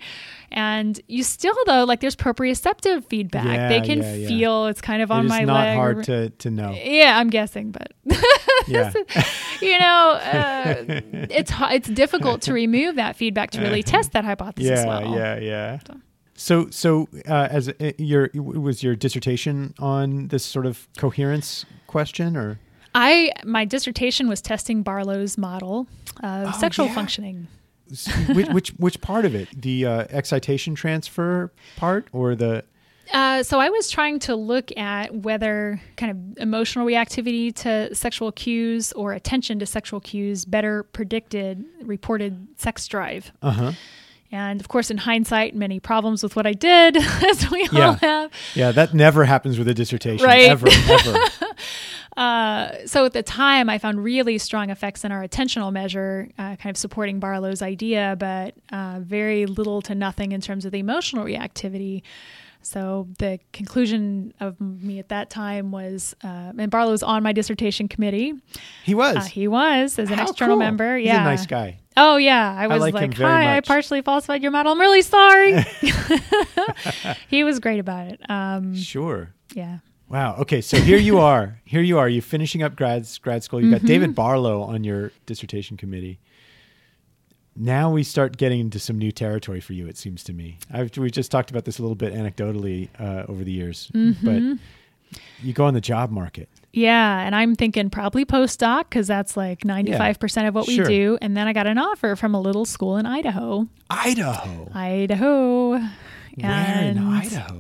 Speaker 2: and you still though like there's proprioceptive feedback.
Speaker 1: Yeah,
Speaker 2: they can
Speaker 1: yeah, yeah.
Speaker 2: feel it's kind of on
Speaker 1: is
Speaker 2: my
Speaker 1: not
Speaker 2: leg.
Speaker 1: hard to to know
Speaker 2: yeah, I'm guessing, but *laughs*
Speaker 1: yeah
Speaker 2: you know, uh, it's it's difficult to remove that feedback to really *laughs* test that hypothesis
Speaker 1: yeah
Speaker 2: well.
Speaker 1: yeah yeah so so uh, as uh, your was your dissertation on this sort of coherence question or
Speaker 2: I my dissertation was testing Barlow's model of
Speaker 1: Oh,
Speaker 2: sexual
Speaker 1: yeah.
Speaker 2: functioning.
Speaker 1: which which which part of it the uh, excitation transfer part or the
Speaker 2: Uh, so I was trying to look at whether kind of emotional reactivity to sexual cues or attention to sexual cues better predicted reported sex drive.
Speaker 1: uh-huh
Speaker 2: And of course, in hindsight, many problems with what I did, *laughs* as we all
Speaker 1: Yeah.
Speaker 2: have.
Speaker 1: yeah that never happens with a dissertation
Speaker 2: Right.
Speaker 1: ever ever *laughs*
Speaker 2: Uh, so at the time, I found really strong effects in our attentional measure, uh, kind of supporting Barlow's idea, but uh, very little to nothing in terms of the emotional reactivity. So the conclusion of me at that time was, uh, and Barlow's on my dissertation committee.
Speaker 1: he was
Speaker 2: Uh, he was as an
Speaker 1: How
Speaker 2: external
Speaker 1: cool.
Speaker 2: member.
Speaker 1: He's
Speaker 2: yeah,
Speaker 1: a nice guy
Speaker 2: Oh yeah, I was
Speaker 1: like
Speaker 2: like,
Speaker 1: very
Speaker 2: "Hi, I partially falsified your model. I'm really sorry." *laughs* *laughs* he was great about it. Um,
Speaker 1: sure
Speaker 2: yeah.
Speaker 1: Wow. Okay. So here you are. *laughs* Here you are. You're finishing up grad grad school. You got
Speaker 2: Mm-hmm.
Speaker 1: David Barlow on your dissertation committee. Now we start getting into some new territory for you. It seems to me. I've, we just talked about this a little bit anecdotally uh, over the years,
Speaker 2: Mm-hmm.
Speaker 1: but you go on the job market.
Speaker 2: Yeah, and I'm thinking probably postdoc because that's like 95% of what we
Speaker 1: sure.
Speaker 2: do. And then I got an offer from a little school in Idaho.
Speaker 1: Idaho.
Speaker 2: Idaho.
Speaker 1: Where in
Speaker 2: and
Speaker 1: Idaho?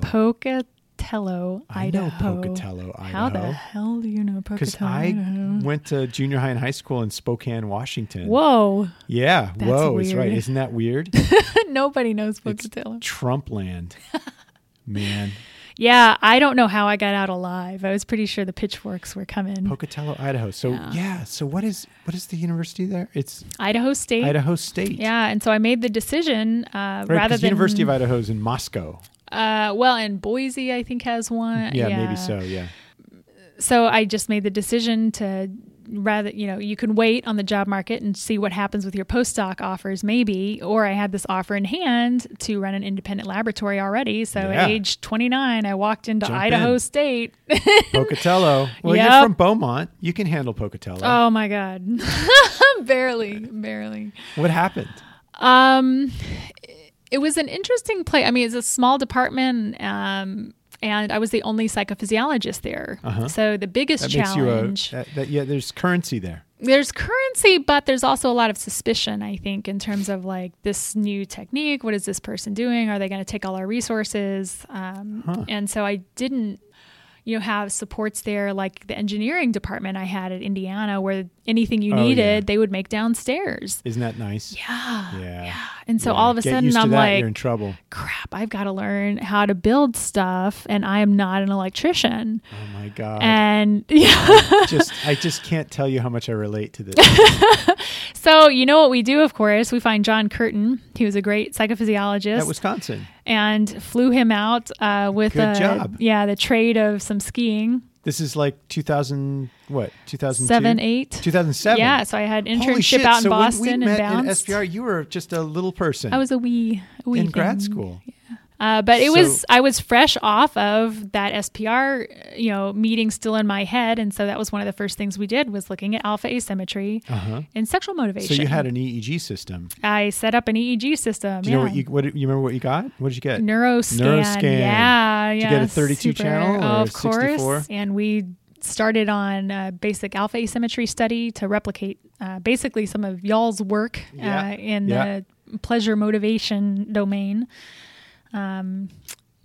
Speaker 2: Pocatello,
Speaker 1: I know
Speaker 2: Idaho. How the hell do you know Pocatello?
Speaker 1: Because I
Speaker 2: Idaho?
Speaker 1: went to junior high and high school in Spokane, Washington.
Speaker 2: Whoa,
Speaker 1: Yeah.
Speaker 2: That's
Speaker 1: whoa. It's right. Isn't that weird? *laughs*
Speaker 2: nobody knows
Speaker 1: It's
Speaker 2: Pocatello.
Speaker 1: Trump land. *laughs* Man.
Speaker 2: Yeah, I don't know how I got out alive. I was pretty sure the pitchforks were coming.
Speaker 1: Pocatello, Idaho. So
Speaker 2: Yeah.
Speaker 1: yeah. So what is what is the university there? It's
Speaker 2: Idaho State.
Speaker 1: Idaho State.
Speaker 2: Yeah, and so I made the decision uh,
Speaker 1: Right,
Speaker 2: rather than
Speaker 1: University of Idaho is in Moscow.
Speaker 2: Uh, well, and Boise, I think has one.
Speaker 1: Yeah, maybe so. Yeah.
Speaker 2: So I just made the decision to rather, you know, you can wait on the job market and see what happens with your postdoc offers, maybe. Or I had this offer in hand to run an independent laboratory already. So
Speaker 1: Yeah.
Speaker 2: at age 29, I walked into
Speaker 1: Jump
Speaker 2: Idaho
Speaker 1: in.
Speaker 2: State. *laughs*
Speaker 1: Pocatello. Well,
Speaker 2: Yep.
Speaker 1: you're from Beaumont. You can handle Pocatello.
Speaker 2: oh my God. *laughs* barely, barely.
Speaker 1: What happened?
Speaker 2: Um, it was an interesting play. I mean, it's a small department, um, and I was the only psychophysiologist there.
Speaker 1: Uh-huh.
Speaker 2: So the biggest
Speaker 1: That makes
Speaker 2: challenge.
Speaker 1: you a that, that yeah. There's currency there.
Speaker 2: there's currency, but there's also a lot of suspicion, I think, in terms of like this new technique. What is this person doing? Are they going to take all our resources? Um,
Speaker 1: Huh.
Speaker 2: And so I didn't, you know, have supports there like the engineering department I had at Indiana where anything you
Speaker 1: Oh,
Speaker 2: needed,
Speaker 1: yeah.
Speaker 2: they would make downstairs.
Speaker 1: Isn't that nice?
Speaker 2: Yeah.
Speaker 1: Yeah.
Speaker 2: And so
Speaker 1: Yeah.
Speaker 2: all of a
Speaker 1: Get
Speaker 2: sudden I'm like,
Speaker 1: you're in trouble.
Speaker 2: crap, I've got to learn how to build stuff and I am not an electrician.
Speaker 1: Oh my god.
Speaker 2: And *laughs* yeah.
Speaker 1: just I just can't tell you how much I relate to this. *laughs*
Speaker 2: so you know what we do, of course, we find John Curtin. He was a great psychophysiologist
Speaker 1: At Wisconsin.
Speaker 2: and flew him out uh, with
Speaker 1: Good
Speaker 2: a,
Speaker 1: job.
Speaker 2: yeah, the trade of some skiing.
Speaker 1: This is like 2000 what? 2002?
Speaker 2: Seven, eight.
Speaker 1: 2007.
Speaker 2: Yeah, so I had internship out in
Speaker 1: so
Speaker 2: Boston
Speaker 1: when we
Speaker 2: and
Speaker 1: met
Speaker 2: bounced.
Speaker 1: in SPR, you were just a little person
Speaker 2: I was a wee, a wee
Speaker 1: in grad
Speaker 2: thing.
Speaker 1: school.
Speaker 2: Uh, but it
Speaker 1: So-
Speaker 2: was I was fresh off of that SPR, you know, meeting still in my head, and so that was one of the first things we did was looking at alpha asymmetry
Speaker 1: Uh-huh.
Speaker 2: and sexual motivation.
Speaker 1: So you had an EEG system.
Speaker 2: I set up an EEG system.
Speaker 1: Do you
Speaker 2: yeah.
Speaker 1: know what you what you remember what you got? What did you get?
Speaker 2: Neuroscan.
Speaker 1: Neuroscan.
Speaker 2: Yeah,
Speaker 1: Did you get a 32
Speaker 2: super.
Speaker 1: channel or
Speaker 2: of course.
Speaker 1: 64?
Speaker 2: And we started on a basic alpha asymmetry study to replicate uh, basically some of y'all's work
Speaker 1: Yeah.
Speaker 2: uh, in
Speaker 1: Yeah.
Speaker 2: the pleasure motivation domain. Um,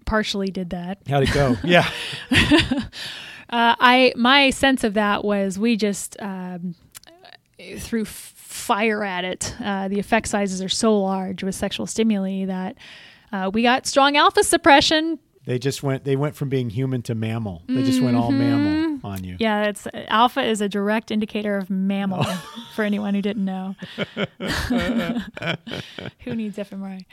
Speaker 2: partially did that.
Speaker 1: How'd it go? *laughs* yeah.
Speaker 2: Uh, I my sense of that was we just um, threw fire at it. Uh, the effect sizes are so large with sexual stimuli that uh, we got strong alpha suppression.
Speaker 1: They just went they went from being human to mammal. They just went all mammal on you.
Speaker 2: Mm-hmm. Yeah, it's alpha is a direct indicator of mammal
Speaker 1: Oh. *laughs*
Speaker 2: for anyone who didn't know. *laughs* who needs fMRI?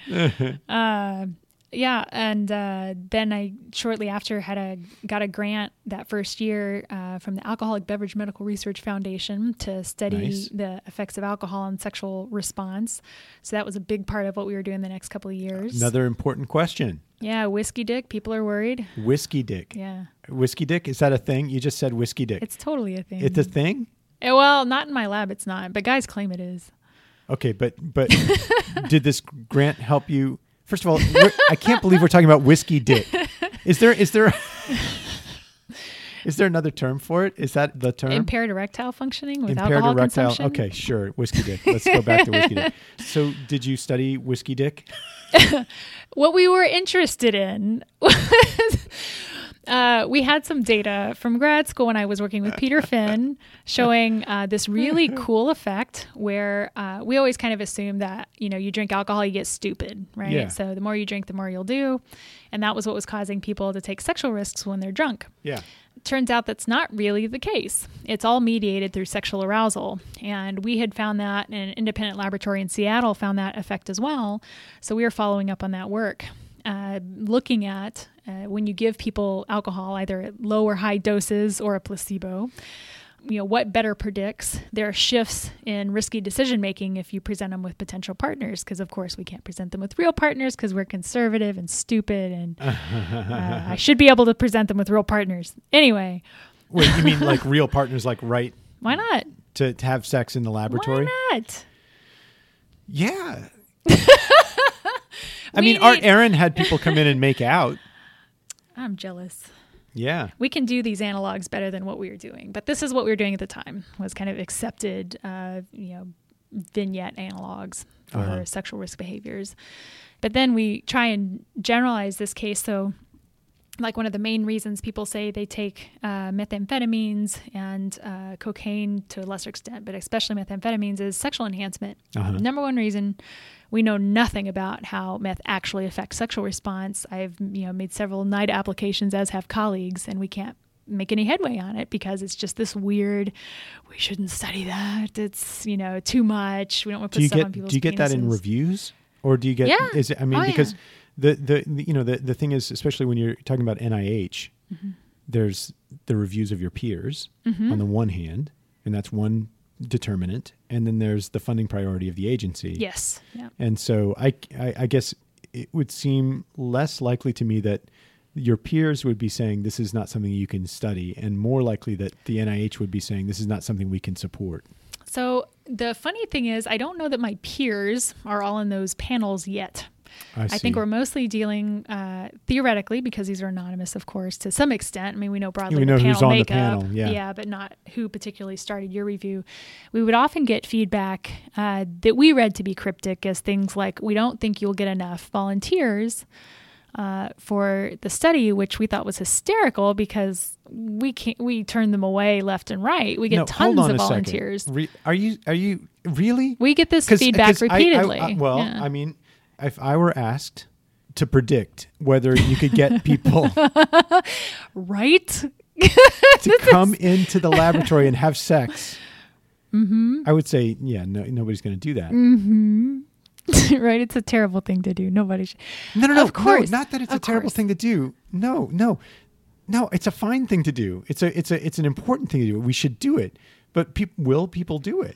Speaker 2: Yeah, and uh, then I shortly after had a got a grant that first year uh, from the Alcoholic Beverage Medical Research Foundation to study
Speaker 1: Nice.
Speaker 2: the effects of alcohol on sexual response. So that was a big part of what we were doing the next couple of years.
Speaker 1: Another important question.
Speaker 2: yeah, whiskey dick. People are worried.
Speaker 1: Whiskey dick.
Speaker 2: Yeah,
Speaker 1: Whiskey dick is that a thing? You just said whiskey dick.
Speaker 2: it's totally a thing.
Speaker 1: It's a thing?
Speaker 2: Eh, well, not in my lab. It's not, but guys claim it is.
Speaker 1: Okay, but but *laughs* did this grant help you? First of all, I can't believe we're talking about whiskey dick. Is there is there *laughs* is there another term for it? Is that the term?
Speaker 2: Impaired erectile functioning with
Speaker 1: Impaired
Speaker 2: alcohol
Speaker 1: erectile.
Speaker 2: consumption.
Speaker 1: Okay, sure. Whiskey dick. Let's go back to whiskey dick. *laughs* So, did you study whiskey dick? *laughs*
Speaker 2: What we were interested in was uh, we had some data from grad school when I was working with Peter Finn showing uh, this really cool effect where uh, we always kind of assume that, you know, you drink alcohol, you get stupid, right?
Speaker 1: Yeah.
Speaker 2: So the more you drink, the more you'll do. And that was what was causing people to take sexual risks when they're drunk.
Speaker 1: Yeah.
Speaker 2: turns out that's not really the case. It's all mediated through sexual arousal. And we had found that, and an independent laboratory in Seattle found that effect as well. So we are following up on that work, uh, looking at uh, when you give people alcohol, either at low or high doses or a placebo. You know what better predicts their shifts in risky decision making if you present them with potential partners? Because of course we can't present them with real partners because we're conservative and stupid, and uh, I should be able to present them with real partners. Anyway,
Speaker 1: Wait, you mean like real partners, like right *laughs*
Speaker 2: why not?
Speaker 1: to, to have sex in the laboratory?
Speaker 2: Why not?
Speaker 1: Yeah. *laughs* I mean, Art Aron had people come in and make out.
Speaker 2: I'm jealous.
Speaker 1: Yeah.
Speaker 2: We can do these analogs better than what we were doing, but this is what we were doing at the time. Was kind of accepted, uh, you know, vignette analogs for
Speaker 1: Uh-huh.
Speaker 2: sexual risk behaviors. But then we try and generalize this case. So, like one of the main reasons people say they take uh, methamphetamines and uh, cocaine to a lesser extent, but especially methamphetamines, is sexual enhancement.
Speaker 1: Uh-huh.
Speaker 2: Number one reason we know nothing about how meth actually affects sexual response. I've you know made several night applications, as have colleagues, and we can't make any headway on it because it's just this weird. We shouldn't study that. It's you know too much. We don't want to put stuff on people's
Speaker 1: do you get that in reviews or do you get
Speaker 2: Yeah.
Speaker 1: is it I mean
Speaker 2: Oh, yeah.
Speaker 1: The, the the you know the the thing is especially when you're talking about NIH
Speaker 2: Mm-hmm.
Speaker 1: there's the reviews of your peers on the one hand and that's one determinant and then there's the funding priority of the agency.
Speaker 2: Yes. Yeah.
Speaker 1: And so I, I, I guess it would seem less likely to me that your peers would be saying this is not something you can study, and more likely that the NIH would be saying this is not something we can support.
Speaker 2: So the funny thing is, I don't know that my peers are all in those panels yet.
Speaker 1: I,
Speaker 2: I think we're mostly dealing uh, theoretically because these are anonymous, of course, to some extent. I mean, we know broadly
Speaker 1: We know
Speaker 2: the
Speaker 1: who's
Speaker 2: panel
Speaker 1: on the
Speaker 2: makeup,
Speaker 1: panel, yeah.
Speaker 2: yeah, but not who particularly started your review. We would often get feedback uh, that we read to be cryptic as things like, "We don't think you'll get enough volunteers." uh, for the study, which we thought was hysterical because we can't, we turn them away left and right. We get
Speaker 1: No,
Speaker 2: tons
Speaker 1: hold on
Speaker 2: of
Speaker 1: a
Speaker 2: volunteers.
Speaker 1: Re- are you are you really?
Speaker 2: We get this feedback
Speaker 1: 'cause I- I-
Speaker 2: repeatedly.
Speaker 1: I- well,
Speaker 2: Yeah.
Speaker 1: I mean, if I were asked to predict whether you could get people *laughs*
Speaker 2: right? *laughs*
Speaker 1: to come into the laboratory and have sex,
Speaker 2: Mm-hmm.
Speaker 1: I would say, yeah, no, nobody's going to do that. *laughs*
Speaker 2: right? It's a terrible thing to do. Nobody should.
Speaker 1: No, no, no,
Speaker 2: Of course.
Speaker 1: no, not that it's a terrible
Speaker 2: course.
Speaker 1: thing to do. No, no, no, it's a fine thing to do. It's a, it's a, it's an important thing to do. We should do it. But peop will people do it?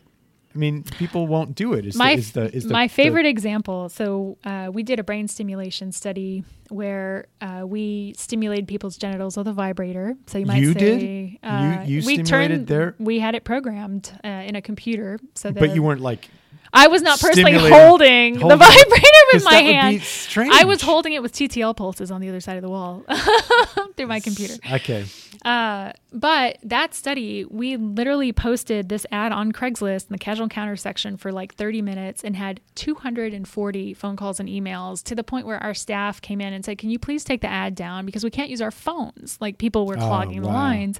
Speaker 1: I mean, people won't do it. Is
Speaker 2: my
Speaker 1: the, is the, is the,
Speaker 2: my favorite example. So uh, we did a brain stimulation study where uh, we stimulated people's genitals with a vibrator. So you might
Speaker 1: You
Speaker 2: say
Speaker 1: did?
Speaker 2: Uh,
Speaker 1: You- you
Speaker 2: we
Speaker 1: stimulated
Speaker 2: turned,
Speaker 1: their-
Speaker 2: We had it programmed uh, in a computer. So
Speaker 1: but you weren't like
Speaker 2: I was not personally holding,
Speaker 1: holding
Speaker 2: the vibrator with my hand. I was holding it with TTL pulses on the other side of the wall *laughs* through my computer.
Speaker 1: Okay.
Speaker 2: Uh, but that study, we literally posted this ad on Craigslist in the casual encounter section for like 30 minutes and had 240 phone calls and emails to the point where our staff came in and said, Can you please take the ad down? Because we can't use our phones. Like people were
Speaker 1: Oh,
Speaker 2: clogging the lines.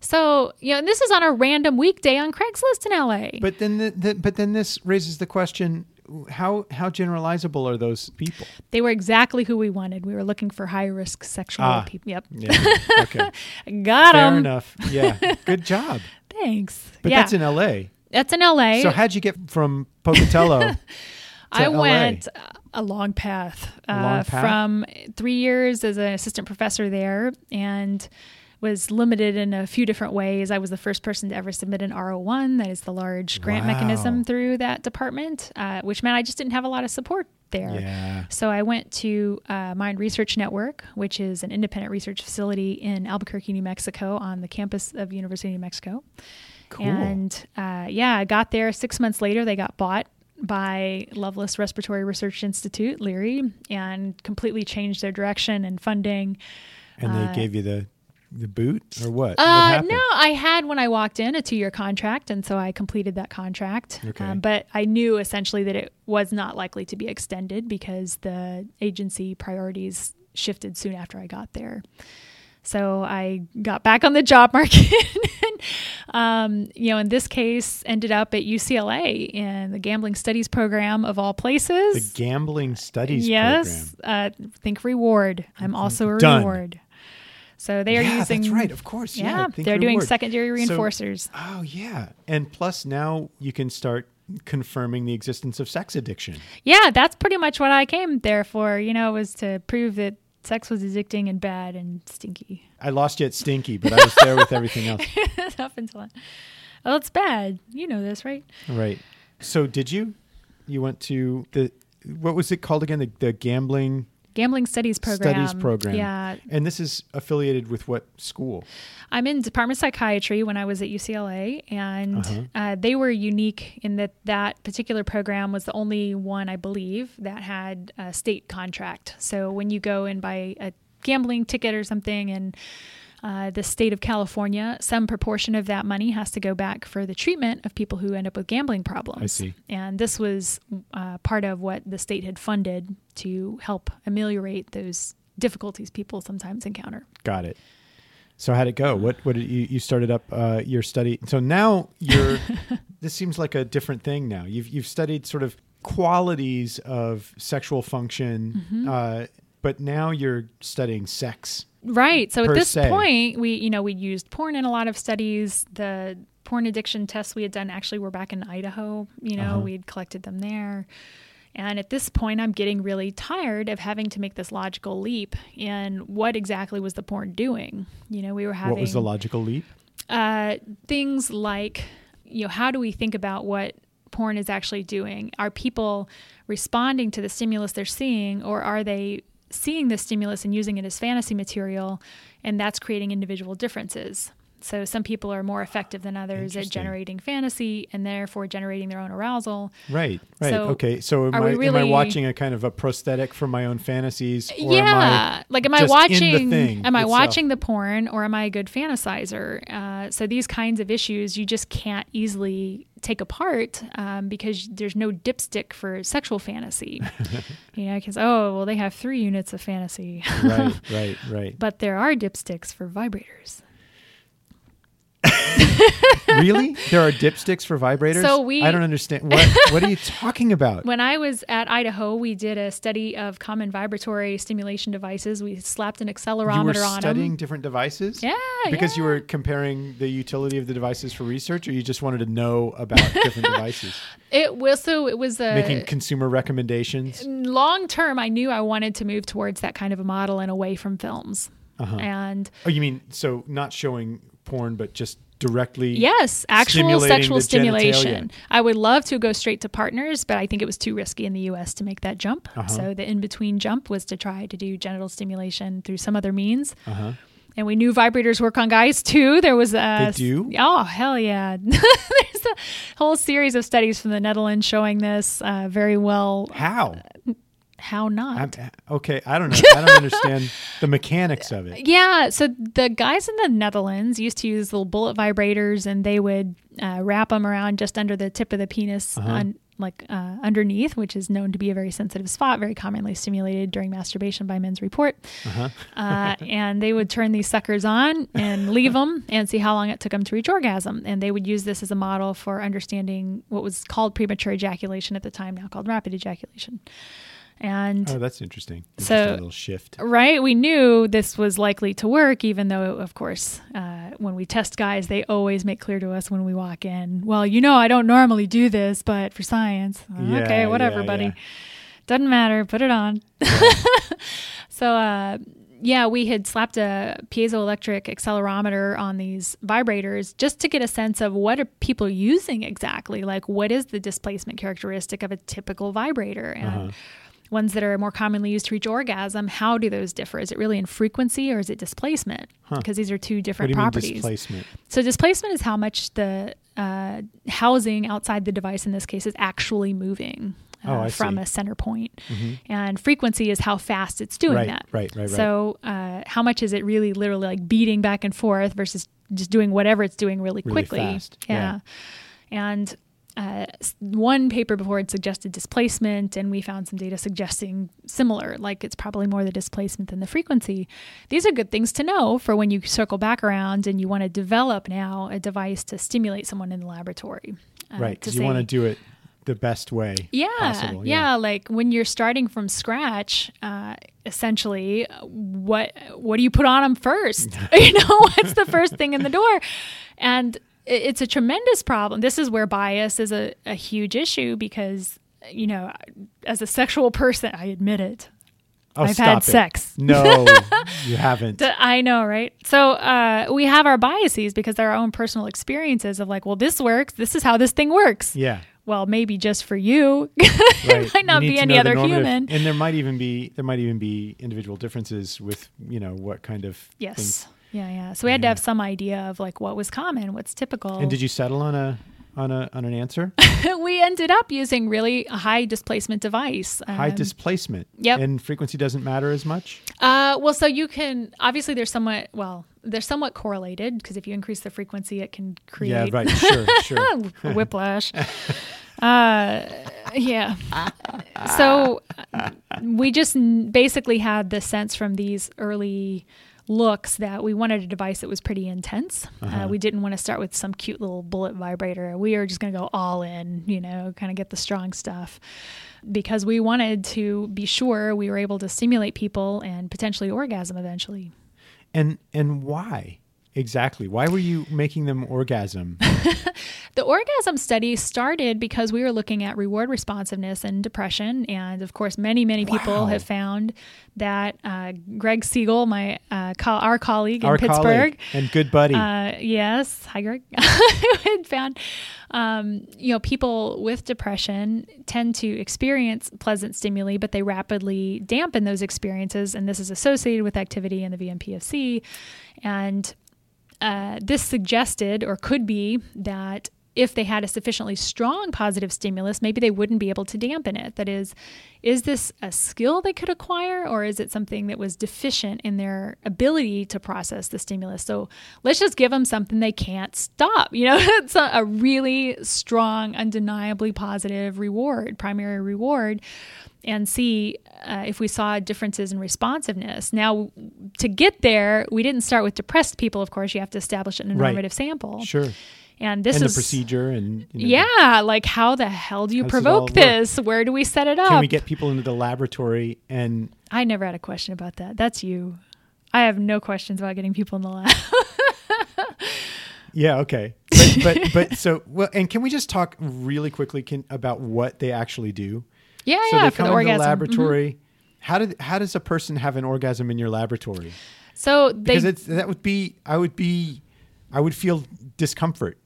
Speaker 2: So, you know, and this is on a random weekday on Craigslist in LA.
Speaker 1: But then, the, the, but then this raises the question: how how generalizable are those people?
Speaker 2: they were exactly who we wanted. We were looking for high risk sexual
Speaker 1: Ah.
Speaker 2: people. Yep.
Speaker 1: Yeah. Okay. *laughs*
Speaker 2: Got
Speaker 1: Fair enough. Yeah. Good job.
Speaker 2: Thanks.
Speaker 1: But
Speaker 2: yeah.
Speaker 1: that's in L.A.
Speaker 2: that's in LA.
Speaker 1: So how'd you get from Pocatello? *laughs*
Speaker 2: I
Speaker 1: LA?
Speaker 2: went a long path,
Speaker 1: A
Speaker 2: uh,
Speaker 1: long path?
Speaker 2: from three years as an assistant professor there and was limited in a few different ways. I was the first person to ever submit an RO1, that is the large grant
Speaker 1: Wow.
Speaker 2: mechanism through that department, uh, which meant I just didn't have a lot of support there.
Speaker 1: Yeah.
Speaker 2: So I went to uh, Mind Research Network, which is an independent research facility in Albuquerque, New Mexico, on the campus of University of New Mexico.
Speaker 1: Cool.
Speaker 2: And uh, yeah, I got there. Six months later, they got bought by Lovelace Respiratory Research Institute, Leary, and completely changed their direction and funding.
Speaker 1: and they
Speaker 2: uh,
Speaker 1: gave you the the boot or what? what
Speaker 2: Uh,
Speaker 1: happened?
Speaker 2: no, I had when I walked in a two year contract, and so I completed that contract.
Speaker 1: Okay.
Speaker 2: Um, but I knew essentially that it was not likely to be extended because the agency priorities shifted soon after I got there. So I got back on the job *laughs* market. and, um, you know, in this case, ended up at UCLA in the gambling studies program of all places.
Speaker 1: The gambling studies
Speaker 2: yes, uh, think reward. I'm also a
Speaker 1: Done.
Speaker 2: reward. So they are
Speaker 1: yeah,
Speaker 2: using
Speaker 1: that's right. Of course. Yeah.
Speaker 2: yeah, they're doing secondary
Speaker 1: So-
Speaker 2: reinforcers.
Speaker 1: Oh yeah, and plus now you can start confirming the existence of sex addiction.
Speaker 2: yeah, that's pretty much what I came there for. You know, was to prove that sex was addicting and bad and stinky.
Speaker 1: I lost you at Stinky, but I was there with everything else.
Speaker 2: Up until then. Well, it's bad. You know this, right?
Speaker 1: Right. So did you? You went to the what was it called again? The, the gambling
Speaker 2: Gambling studies program.
Speaker 1: studies program.
Speaker 2: Yeah,
Speaker 1: And this is affiliated with what school?
Speaker 2: I'm in department of psychiatry when I was at UCLA, and
Speaker 1: Uh-huh.
Speaker 2: uh, they were unique in that that particular program was the only one, I believe, that had a state contract. So when you go and buy a gambling ticket or something in uh, the state of California, some proportion of that money has to go back for the treatment of people who end up with gambling problems.
Speaker 1: I see.
Speaker 2: And this was uh, part of what the state had funded to help ameliorate those difficulties people sometimes encounter.
Speaker 1: Got it. So how'd it go? What what did you you started up uh, your study? So now you're. *laughs* this seems like a different thing now. You've you've studied sort of qualities of sexual function,
Speaker 2: Mm-hmm.
Speaker 1: uh, but now you're studying sex.
Speaker 2: Right. So at this
Speaker 1: se.
Speaker 2: point, we you know we used porn in a lot of studies. The porn addiction tests we had done actually were back in Idaho. You know,
Speaker 1: Uh-huh.
Speaker 2: we had collected them there. And at this point, I'm getting really tired of having to make this logical leap in what exactly was the porn doing. You know, we were having
Speaker 1: What was the logical leap?
Speaker 2: uh, things like, you know, how do we think about what porn is actually doing? Are people responding to the stimulus they're seeing, or are they seeing the stimulus and using it as fantasy material, and that's creating individual differences? So some people are more effective than others at generating fantasy and therefore generating their own arousal.
Speaker 1: Right. Right.
Speaker 2: So,
Speaker 1: okay. So am I,
Speaker 2: we
Speaker 1: am I
Speaker 2: really-
Speaker 1: watching a kind of a prosthetic for my own fantasies? Or
Speaker 2: yeah,
Speaker 1: Am I,
Speaker 2: like am I
Speaker 1: just in the
Speaker 2: watching? am I
Speaker 1: itself?
Speaker 2: watching the porn or am I a good fantasizer? Uh, so these kinds of issues you just can't easily take apart um, because there's no dipstick for sexual fantasy. *laughs* you know, because oh well, they have three units of fantasy.
Speaker 1: right, *laughs* right, right.
Speaker 2: But there are dipsticks for vibrators. *laughs*
Speaker 1: really? There are dipsticks for vibrators?
Speaker 2: So we-
Speaker 1: I don't understand. What what are you *laughs* talking about?
Speaker 2: When I was at Idaho, we did a study of common vibratory stimulation devices. We slapped an accelerometer
Speaker 1: you were
Speaker 2: on
Speaker 1: studying
Speaker 2: them.
Speaker 1: different devices?
Speaker 2: Yeah,
Speaker 1: Because you were comparing the utility of the devices for research or you just wanted to know about different *laughs* devices?
Speaker 2: It was so it was a
Speaker 1: Making consumer recommendations?
Speaker 2: long term. I knew I wanted to move towards that kind of a model and away from films.
Speaker 1: Uh-huh.
Speaker 2: And
Speaker 1: Oh, you mean so not showing porn but just directly
Speaker 2: yes, actual sexual stimulation.
Speaker 1: genitalia.
Speaker 2: I would love to go straight to partners, but I think it was too risky in the U.S. to make that jump.
Speaker 1: Uh-huh.
Speaker 2: So the in between jump was to try to do genital stimulation through some other means.
Speaker 1: Uh-huh.
Speaker 2: And we knew vibrators work on guys too. There was a
Speaker 1: They do?
Speaker 2: Oh hell yeah! *laughs* There's a whole series of studies from the Netherlands showing this uh, very well.
Speaker 1: How?
Speaker 2: How not?
Speaker 1: I'm, okay, I don't know. I don't understand the *laughs* mechanics of it.
Speaker 2: Yeah, so the guys in the Netherlands used to use little bullet vibrators, and they would uh, wrap them around just under the tip of the penis,
Speaker 1: Uh-huh.
Speaker 2: un- like uh, underneath, which is known to be a very sensitive spot, very commonly stimulated during masturbation by men's report.
Speaker 1: Uh-huh.
Speaker 2: Uh, and they would turn these suckers on and leave them and see how long it took them to reach orgasm. And they would use this as a model for understanding what was called premature ejaculation at the time, now called rapid ejaculation. And
Speaker 1: Oh, that's interesting.
Speaker 2: So-
Speaker 1: Interesting little shift.
Speaker 2: Right. We knew this was likely to work, even though, of course, uh, when we test guys, they always make clear to us when we walk in, well, you know, I don't normally do this, but for science,
Speaker 1: Yeah,
Speaker 2: okay, whatever,
Speaker 1: yeah,
Speaker 2: buddy.
Speaker 1: yeah.
Speaker 2: Doesn't matter. Put it on. *laughs* so, uh, yeah, we had slapped a piezoelectric accelerometer on these vibrators just to get a sense of what are people using exactly. Like, what is the displacement characteristic of a typical vibrator? And
Speaker 1: Uh-huh.
Speaker 2: Ones that are more commonly used to reach orgasm, how do those differ? Is it really in frequency or is it displacement? Because these are two
Speaker 1: What do
Speaker 2: different properties.
Speaker 1: displacement?
Speaker 2: So displacement is how much the uh, housing outside the device in this case is actually moving uh,
Speaker 1: Oh,
Speaker 2: from
Speaker 1: see.
Speaker 2: a center point. And frequency is how fast it's doing
Speaker 1: Right,
Speaker 2: that.
Speaker 1: right, right, right.
Speaker 2: So uh, how much is it really literally like beating back and forth versus just doing whatever it's doing really, quickly?
Speaker 1: Really fast,
Speaker 2: Yeah. And uh, one paper before had suggested displacement, and we found some data suggesting similar, like it's probably more the displacement than the frequency. These are good things to know for when you circle back around and you want to develop now a device to stimulate someone in the laboratory. Uh,
Speaker 1: right, because you want to do it the best way
Speaker 2: yeah,
Speaker 1: possible.
Speaker 2: yeah, Like when you're starting from scratch, uh, essentially, what what do you put on them first? *laughs* you know, what's the first thing in the door? And it's a tremendous problem. This is where bias is a, a huge issue because you know, as a sexual person, I admit it.
Speaker 1: Oh,
Speaker 2: I've had
Speaker 1: it.
Speaker 2: sex.
Speaker 1: No, *laughs* you haven't.
Speaker 2: I know, right? So uh, we have our biases because they're our own personal experiences of like, well, this works. This is how this thing works.
Speaker 1: yeah.
Speaker 2: Well, maybe just for you. *laughs*
Speaker 1: Right.
Speaker 2: it might not be any other human.
Speaker 1: And there might even be there might even be individual differences with you know what kind of things.
Speaker 2: Yeah, yeah. So we had to have some idea of like what was common, what's typical.
Speaker 1: And did you settle on a on a on an answer? *laughs*
Speaker 2: we ended up using really a high displacement device.
Speaker 1: High
Speaker 2: Um,
Speaker 1: displacement.
Speaker 2: yep.
Speaker 1: And frequency doesn't matter as much.
Speaker 2: Uh, well, so you can obviously they're somewhat well they're somewhat correlated because if you increase the frequency, it can create
Speaker 1: Yeah. Right. Sure. *laughs* Sure. *laughs*
Speaker 2: whiplash. Uh, yeah. So we just n- basically had the sense from these early looks that we wanted a device that was pretty intense. uh we didn't want to start with some cute little bullet vibrator. We were just going to go all in, you know, kind of get the strong stuff because we wanted to be sure we were able to stimulate people and potentially orgasm eventually.
Speaker 1: And and why exactly? Why were you making them orgasm? *laughs*
Speaker 2: The orgasm study started because we were looking at reward responsiveness and depression. And of course, many, many people
Speaker 1: Wow.
Speaker 2: have found that uh, Greg Siegle, my uh, co- our colleague in
Speaker 1: Our
Speaker 2: Pittsburgh,
Speaker 1: colleague and good buddy.
Speaker 2: uh, yes, hi Greg, *laughs* had found, um, you know, people with depression tend to experience pleasant stimuli, but they rapidly dampen those experiences, and this is associated with activity in the VMPFC, and uh, this suggested or could be that if they had a sufficiently strong positive stimulus, maybe they wouldn't be able to dampen it. That is, is this a skill they could acquire or is it something that was deficient in their ability to process the stimulus? So let's just give them something they can't stop. You know, *laughs* it's a, a really strong, undeniably positive reward, primary reward and see uh, if we saw differences in responsiveness. Now, to get there, we didn't start with depressed people. Of course, you have to establish a normative
Speaker 1: right.
Speaker 2: sample.
Speaker 1: Sure.
Speaker 2: And this
Speaker 1: and
Speaker 2: is
Speaker 1: the procedure and you know,
Speaker 2: yeah, like how the hell do you
Speaker 1: How does it all
Speaker 2: provoke
Speaker 1: work?
Speaker 2: this? Where do we set it up?
Speaker 1: Can we get people into the laboratory and
Speaker 2: I never had a question about that. That's you. I have no questions about getting people in the lab.
Speaker 1: yeah, okay. But but, *laughs* but so well and can we just talk really quickly can, about what they actually do?
Speaker 2: yeah,
Speaker 1: so
Speaker 2: yeah,
Speaker 1: they come
Speaker 2: the
Speaker 1: into
Speaker 2: orgasm.
Speaker 1: the
Speaker 2: Mhm.
Speaker 1: laboratory. How did how does a person have an orgasm in your laboratory?
Speaker 2: So they
Speaker 1: Because that would be I would be I would feel discomfort.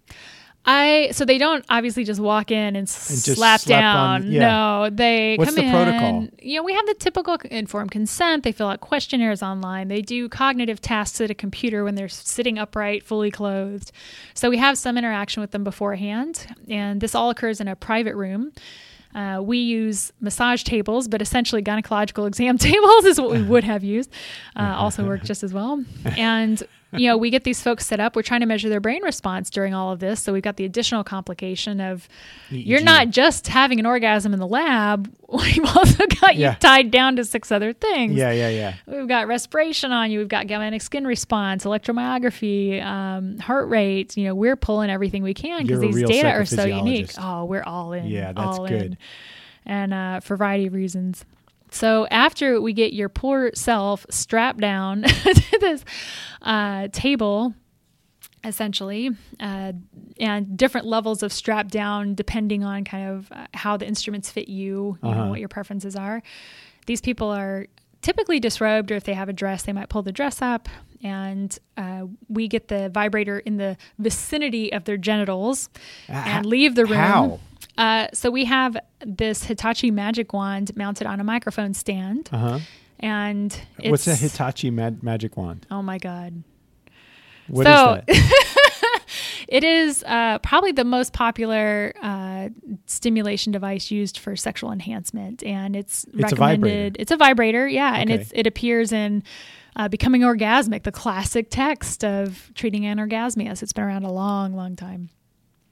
Speaker 2: I so they don't obviously just walk in and,
Speaker 1: And
Speaker 2: slap down.
Speaker 1: on- yeah.
Speaker 2: No, they
Speaker 1: What's
Speaker 2: come
Speaker 1: the
Speaker 2: in.
Speaker 1: protocol?
Speaker 2: You know, we have the typical informed consent. They fill out questionnaires online. They do cognitive tasks at a computer when they're sitting upright, fully clothed. So we have some interaction with them beforehand, and this all occurs in a private room. Uh, we use massage tables, but essentially gynecological *laughs* exam tables is what we *laughs* would have used. Uh, also work *laughs* just as well. And you know, we get these folks set up. We're trying to measure their brain response during all of this. So we've got the additional complication of you're not just having an orgasm in the lab. *laughs* We've also got
Speaker 1: Yeah.
Speaker 2: you tied down to six other things.
Speaker 1: Yeah, yeah, yeah.
Speaker 2: We've got respiration on you. We've got galvanic skin response, electromyography, um, heart rate. You know, we're pulling everything we can because these data are so unique. Oh, we're all in.
Speaker 1: Yeah, that's good.
Speaker 2: In. And uh, for a variety of reasons. So after we get your poor self strapped down *laughs* to this uh, table, essentially, uh, and different levels of strap down depending on kind of uh, how the instruments fit you, you
Speaker 1: Uh-huh.
Speaker 2: know, what your preferences are. These people are typically disrobed, or if they have a dress, they might pull the dress up, and uh, we get the vibrator in the vicinity of their genitals and
Speaker 1: Uh,
Speaker 2: leave the room.
Speaker 1: How?
Speaker 2: Uh, so we have this Hitachi magic wand mounted on a microphone stand,
Speaker 1: Uh-huh.
Speaker 2: and it's,
Speaker 1: What's a Hitachi mag- magic wand?
Speaker 2: Oh my god!
Speaker 1: What is
Speaker 2: So-
Speaker 1: that? *laughs*
Speaker 2: It is uh, probably the most popular uh, stimulation device used for sexual enhancement, and it's,
Speaker 1: It's a
Speaker 2: recommended. It's a vibrator, yeah, and it's it appears in uh, "Becoming Orgasmic," the classic text of treating anorgasmia. So it's been around a long, long time.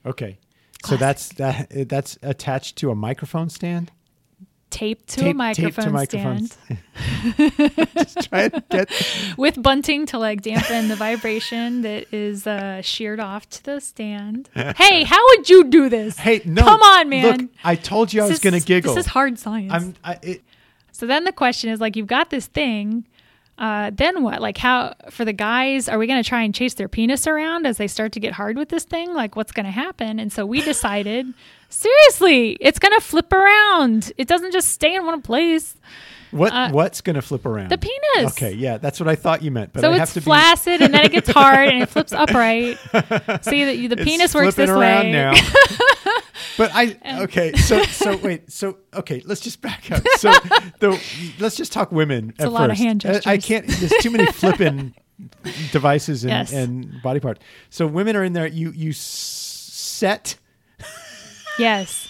Speaker 1: Okay. So that's that that's attached to a microphone stand?
Speaker 2: Taped to
Speaker 1: Tape-
Speaker 2: a microphone
Speaker 1: to microphones.
Speaker 2: stand *laughs*
Speaker 1: Just try to get
Speaker 2: with bunting to like dampen the vibration that is uh, sheared off to the stand. hey, how would you do this?
Speaker 1: Hey, no.
Speaker 2: Come on, man.
Speaker 1: Look, I told you I was going to giggle.
Speaker 2: This is hard science.
Speaker 1: I'm I, it,
Speaker 2: So then the question is like, you've got this thing. Uh, then what? Like, how for the guys? Are we going to try and chase their penis around as they start to get hard with this thing? Like, what's going to happen? And so we decided, *laughs* seriously, it's going to flip around. It doesn't just stay in one place.
Speaker 1: What
Speaker 2: Uh,
Speaker 1: what's going to flip around?
Speaker 2: The penis.
Speaker 1: Okay, yeah, that's what I thought you meant. But
Speaker 2: so
Speaker 1: I
Speaker 2: it's
Speaker 1: have to
Speaker 2: flaccid, and then it gets hard, and it *laughs* flips upright. See, the, the *laughs*
Speaker 1: be
Speaker 2: penis
Speaker 1: it's
Speaker 2: works
Speaker 1: flipping
Speaker 2: this
Speaker 1: around
Speaker 2: way.
Speaker 1: now. *laughs* but I okay, so so wait, so okay, let's just back up. So the let's just talk women
Speaker 2: a
Speaker 1: at
Speaker 2: lot of
Speaker 1: first.
Speaker 2: hand
Speaker 1: I- I can't. There's too many flipping devices and,
Speaker 2: Yes.
Speaker 1: and body parts. So women are in there. You you s- set
Speaker 2: Yes.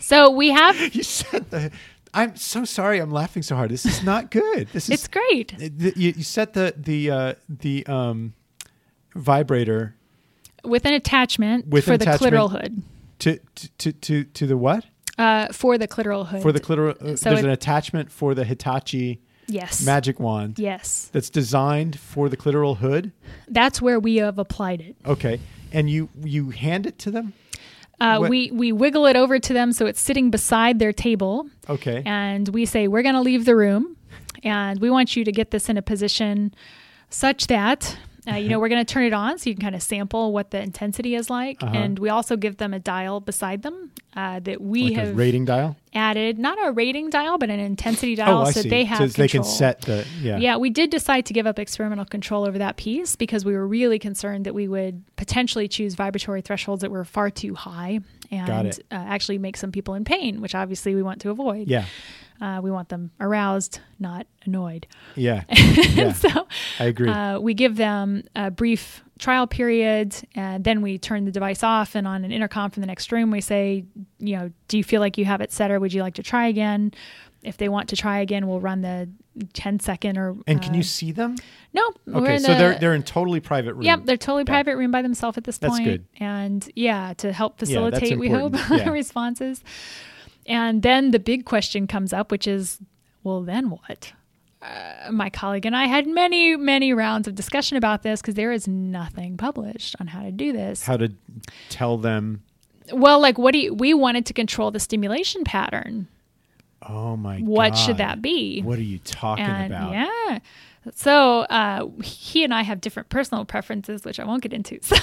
Speaker 2: So we have.
Speaker 1: you set the. I'm so sorry. I'm laughing so hard. This is not good. This is
Speaker 2: It's great.
Speaker 1: you, you set the the uh, the um, vibrator
Speaker 2: with an attachment
Speaker 1: With
Speaker 2: for
Speaker 1: an
Speaker 2: the
Speaker 1: attachment.
Speaker 2: clitoral hood.
Speaker 1: to to to to the what
Speaker 2: Uh, for the clitoral hood.
Speaker 1: for the clitoral. Uh,
Speaker 2: So
Speaker 1: there's
Speaker 2: it-
Speaker 1: an attachment for the Hitachi
Speaker 2: yes.
Speaker 1: magic wand
Speaker 2: Yes.
Speaker 1: that's designed for the clitoral hood.
Speaker 2: That's where we have applied it.
Speaker 1: Okay, and you you hand it to them.
Speaker 2: Uh,
Speaker 1: What-
Speaker 2: we we wiggle it over to them so it's sitting beside their table,
Speaker 1: Okay,
Speaker 2: and we say we're going to leave the room, and we want you to get this in a position such that. Uh, you know, we're going to turn it on so you can kind of sample what the intensity is like.
Speaker 1: Uh-huh.
Speaker 2: And we also give them a dial beside them uh, that we
Speaker 1: like a
Speaker 2: have
Speaker 1: rating dial.
Speaker 2: Added, not a rating dial, but an intensity dial
Speaker 1: oh,
Speaker 2: so
Speaker 1: see.
Speaker 2: they have
Speaker 1: so they can set the yeah.
Speaker 2: Yeah, we did decide to give up experimental control over that piece because we were really concerned that we would potentially choose vibratory thresholds that were far too high and uh, actually make some people in pain, which obviously we want to avoid.
Speaker 1: Yeah.
Speaker 2: Uh, we want them aroused, not annoyed.
Speaker 1: Yeah. *laughs*
Speaker 2: And
Speaker 1: Yeah.
Speaker 2: so
Speaker 1: I agree.
Speaker 2: uh, we give them a brief trial period, and then we turn the device off. And on an intercom from the next room, we say, you know, do you feel like you have it set, or would you like to try again? If they want to try again, we'll run the 10 second or.
Speaker 1: and can
Speaker 2: uh,
Speaker 1: you see them?
Speaker 2: No.
Speaker 1: Okay, so
Speaker 2: the-
Speaker 1: they're they're in totally private room.
Speaker 2: Yep, they're totally
Speaker 1: Yeah.
Speaker 2: private room by themselves at this
Speaker 1: That's
Speaker 2: point.
Speaker 1: good.
Speaker 2: And yeah, to help
Speaker 1: that's
Speaker 2: facilitate, we hope. *laughs*
Speaker 1: Yeah.
Speaker 2: responses. And then the big question comes up, which is, well, then what? Uh, my colleague and I had many, many rounds of discussion about this because there is nothing published on how to do this.
Speaker 1: How to tell them?
Speaker 2: well, like, what do you, we wanted to control the stimulation pattern.
Speaker 1: Oh my god.
Speaker 2: What should that be?
Speaker 1: What are you talking
Speaker 2: and
Speaker 1: about?
Speaker 2: yeah. So uh, he and I have different personal preferences, which I won't get into. *laughs* So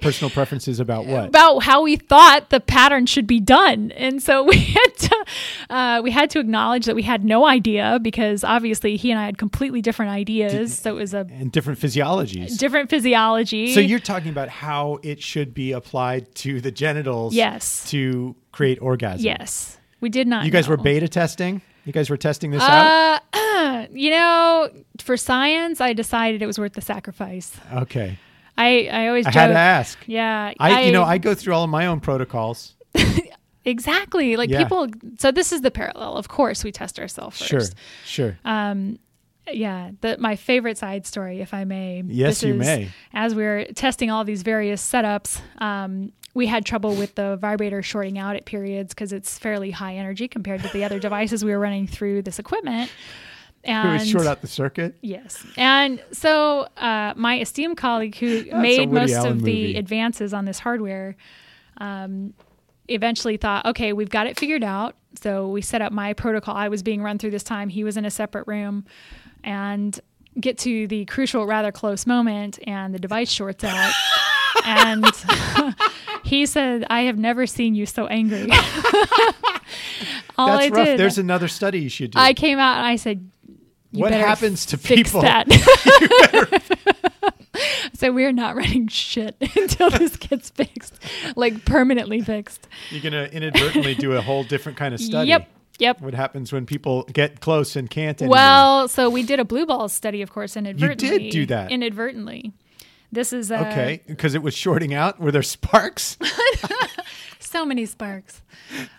Speaker 2: we-
Speaker 1: Personal preferences about what?
Speaker 2: about how we thought the pattern should be done, and so *laughs* we had to uh, we had to acknowledge that we had no idea because obviously he and I had completely different ideas. so it was a
Speaker 1: and different physiologies.
Speaker 2: different physiology.
Speaker 1: So you're talking about how it should be applied to the genitals
Speaker 2: yes,
Speaker 1: to create orgasm.
Speaker 2: yes, we did not.
Speaker 1: You guys were beta testing? You guys were testing this out?
Speaker 2: Uh, *clears throat* you know, for science, I decided it was worth the sacrifice.
Speaker 1: Okay.
Speaker 2: I I always
Speaker 1: I
Speaker 2: joke.
Speaker 1: had to ask.
Speaker 2: Yeah,
Speaker 1: I, you know, I go through all of my own protocols. *laughs*
Speaker 2: exactly like
Speaker 1: Yeah.
Speaker 2: people. So this is the parallel. Of course, we test ourselves
Speaker 1: Sure.
Speaker 2: first.
Speaker 1: Sure.
Speaker 2: Um, yeah, the, my favorite side story, if I may.
Speaker 1: Yes,
Speaker 2: this
Speaker 1: you
Speaker 2: is,
Speaker 1: may.
Speaker 2: As we were testing all these various setups, um, we had trouble with the vibrator shorting out at periods because it's fairly high energy compared to the other devices we were running through this equipment. And
Speaker 1: was short out the circuit.
Speaker 2: Yes. And so uh, my esteemed colleague who made most
Speaker 1: Allen
Speaker 2: of
Speaker 1: movie.
Speaker 2: the advances on this hardware um, eventually thought, okay, we've got it figured out. So we set up my protocol. I was being run through this time. He was in a separate room and get to the crucial, rather close moment and the device shorts out. *laughs* and *laughs* he said, I have never seen you so angry. *laughs* All
Speaker 1: That's
Speaker 2: I
Speaker 1: rough.
Speaker 2: did,
Speaker 1: There's another study you should do.
Speaker 2: I came out and I said, you
Speaker 1: What happens to people?
Speaker 2: That. *laughs* *laughs* so we're not running shit *laughs* until this gets fixed, like permanently fixed.
Speaker 1: You're going to inadvertently do a whole different kind of study.
Speaker 2: Yep. Yep.
Speaker 1: What happens when people get close and can't anymore?
Speaker 2: Well, so we did a blue ball study, of course, inadvertently.
Speaker 1: You did do that.
Speaker 2: inadvertently. This is uh,
Speaker 1: okay, because it was shorting out. Were there sparks?
Speaker 2: So many sparks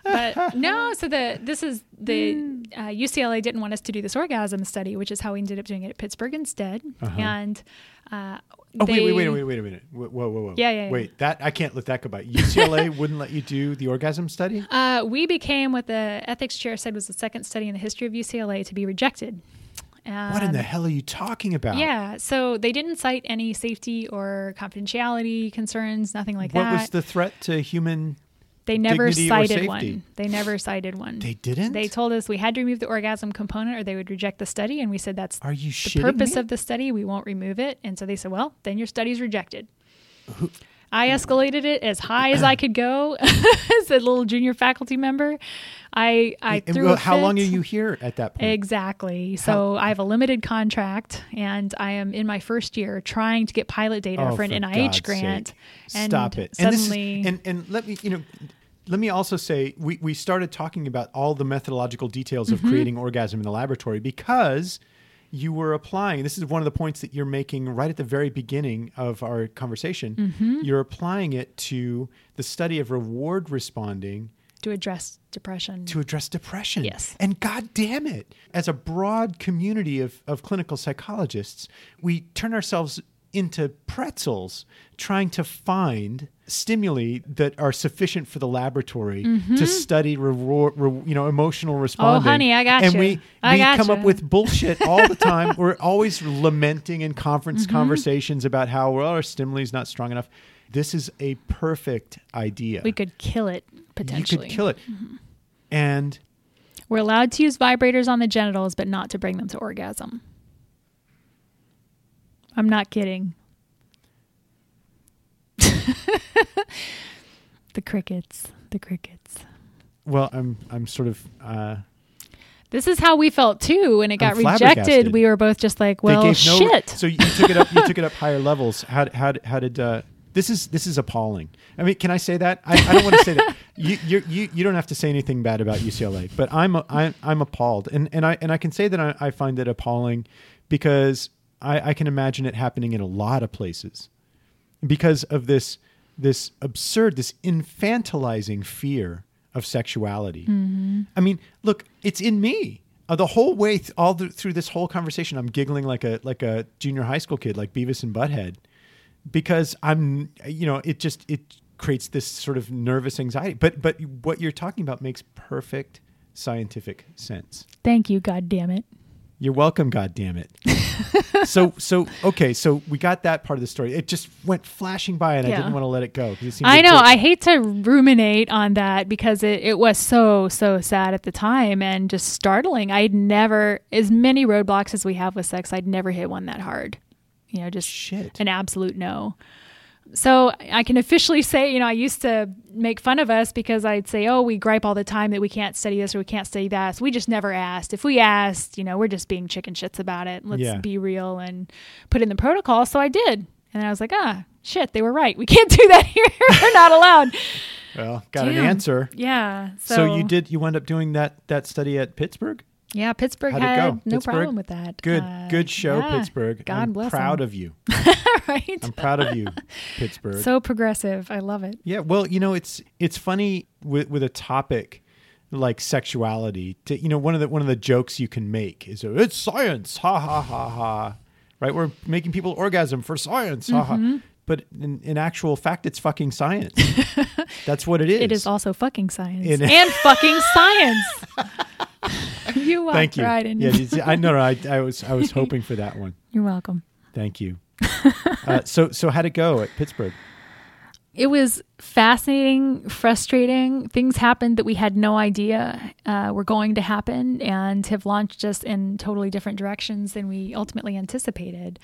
Speaker 2: but *laughs* no so the this is the uh, ucla didn't want us to do this orgasm study which is how we ended up doing it at pittsburgh instead and uh,
Speaker 1: Oh wait, wait, wait, wait, wait a minute. Whoa, whoa, whoa.
Speaker 2: Yeah, yeah, yeah.
Speaker 1: Wait, that I can't let that go by. UCLA *laughs* wouldn't let you do the orgasm study.
Speaker 2: Uh, we became what the ethics chair said was the second study in the history of UCLA to be rejected.
Speaker 1: what in
Speaker 2: Um,
Speaker 1: the hell are you talking about?
Speaker 2: Yeah, so they didn't cite any safety or confidentiality concerns, nothing like
Speaker 1: What
Speaker 2: that.
Speaker 1: What was the threat to human?
Speaker 2: They never cited one. They never cited one.
Speaker 1: They didn't.
Speaker 2: They told us we had to remove the orgasm component or they would reject the study, and we said that's
Speaker 1: Are you
Speaker 2: the purpose
Speaker 1: me?
Speaker 2: of the study. We won't remove it, and so they said, well, then your study's rejected. I escalated it as high as I could go *laughs* as a little junior faculty member. I I
Speaker 1: And
Speaker 2: threw
Speaker 1: well, how long are you here at that point?
Speaker 2: Exactly. So I have a limited contract, and I am in my first year trying to get pilot data
Speaker 1: Oh,
Speaker 2: for an NIH
Speaker 1: God's
Speaker 2: grant.
Speaker 1: sake.
Speaker 2: And
Speaker 1: Stop it.
Speaker 2: Suddenly,
Speaker 1: and, is, and and let me you know. Let me also say we, we started talking about all the methodological details
Speaker 2: Mm-hmm.
Speaker 1: of creating orgasm in the laboratory because you were applying. This is one of the points that you're making right at the very beginning of our conversation.
Speaker 2: Mm-hmm.
Speaker 1: You're applying it to the study of reward responding
Speaker 2: to address depression.
Speaker 1: to address depression.
Speaker 2: Yes.
Speaker 1: And God damn it, as a broad community of, of clinical psychologists, we turn ourselves into pretzels trying to find stimuli that are sufficient for the laboratory to study reward, re, you know, emotional responding.
Speaker 2: Mm-hmm. Oh, honey, I got
Speaker 1: And
Speaker 2: you.
Speaker 1: we,
Speaker 2: I
Speaker 1: we come
Speaker 2: gotcha.
Speaker 1: up with bullshit all the time. *laughs* We're always lamenting in conference
Speaker 2: Mm-hmm.
Speaker 1: conversations about how well our stimuli is not strong enough. This is a perfect idea.
Speaker 2: we could kill it potentially.
Speaker 1: You could kill it. And
Speaker 2: We're allowed to use vibrators on the genitals, but not to bring them to orgasm. I'm not kidding. *laughs* the crickets. The crickets.
Speaker 1: well, I'm I'm sort of uh,
Speaker 2: This is how we felt too when it got rejected. We were both just like, well,
Speaker 1: no.
Speaker 2: shit.
Speaker 1: So you took it up. You took it up higher levels. How how how did uh, this is this is appalling. I mean, can I say that? I, I don't want to say that. *laughs* you, you you you don't have to say anything bad about UCLA, but I'm I'm I'm appalled, and and I and I can say that I, I find it appalling because I, I can imagine it happening in a lot of places because of this this absurd, this infantilizing fear of sexuality. I mean, look, it's in me. Uh, the whole way th- all th- through this whole conversation, I'm giggling like a like a junior high school kid, like Beavis and Butthead, because I'm, you know, it just it creates this sort of nervous anxiety. But but what you're talking about makes perfect scientific sense.
Speaker 2: Thank you, God damn it.
Speaker 1: You're welcome, God damn it. *laughs* so so okay, so we got that part of the story. It just went flashing by, and I didn't want to let it go. it seemed
Speaker 2: I know. I hate to ruminate on that because it, it was so, so sad at the time and just startling. I'd never, as many roadblocks as we have with sex, I'd never hit one that hard. You know, just
Speaker 1: shit.
Speaker 2: an absolute no. So I can officially say, you know, I used to make fun of us because I'd say, oh, we gripe all the time that we can't study this or we can't study that. So we just never asked. If we asked, you know, we're just being chicken shits about it. Let's
Speaker 1: Yeah.
Speaker 2: be real and put in the protocol. So I did. And I was like, ah, shit, they were right. We *laughs* can't do that here. *laughs* we're not allowed.
Speaker 1: well, got an answer.
Speaker 2: Yeah. So,
Speaker 1: So, you did you wound up doing that that study at Pittsburgh?
Speaker 2: Yeah, Pittsburgh
Speaker 1: How'd
Speaker 2: had no
Speaker 1: Pittsburgh?
Speaker 2: problem with that.
Speaker 1: Good
Speaker 2: Uh,
Speaker 1: good show,
Speaker 2: yeah.
Speaker 1: Pittsburgh.
Speaker 2: God
Speaker 1: I'm
Speaker 2: bless
Speaker 1: proud
Speaker 2: 'em.
Speaker 1: of you. *laughs*
Speaker 2: right.
Speaker 1: I'm proud of you, *laughs* Pittsburgh.
Speaker 2: so progressive. I love it.
Speaker 1: Yeah, well, you know, it's it's funny with with a topic like sexuality. To, you know, one of the one of the jokes you can make is it's science, ha ha ha ha. Right? We're making people orgasm for science, ha
Speaker 2: Mm-hmm.
Speaker 1: ha. But in, in actual fact, it's fucking science. *laughs* That's what it is.
Speaker 2: It is also fucking science
Speaker 1: It-
Speaker 2: and fucking science. *laughs* you walked
Speaker 1: Thank you.
Speaker 2: right in.
Speaker 1: Yeah, see, I know. I, I was I was *laughs* hoping for that one.
Speaker 2: You're welcome.
Speaker 1: Thank you. *laughs* Uh, so so how'd it go at Pittsburgh?
Speaker 2: It was fascinating, frustrating. Things happened that we had no idea uh, were going to happen and have launched us in totally different directions than we ultimately anticipated.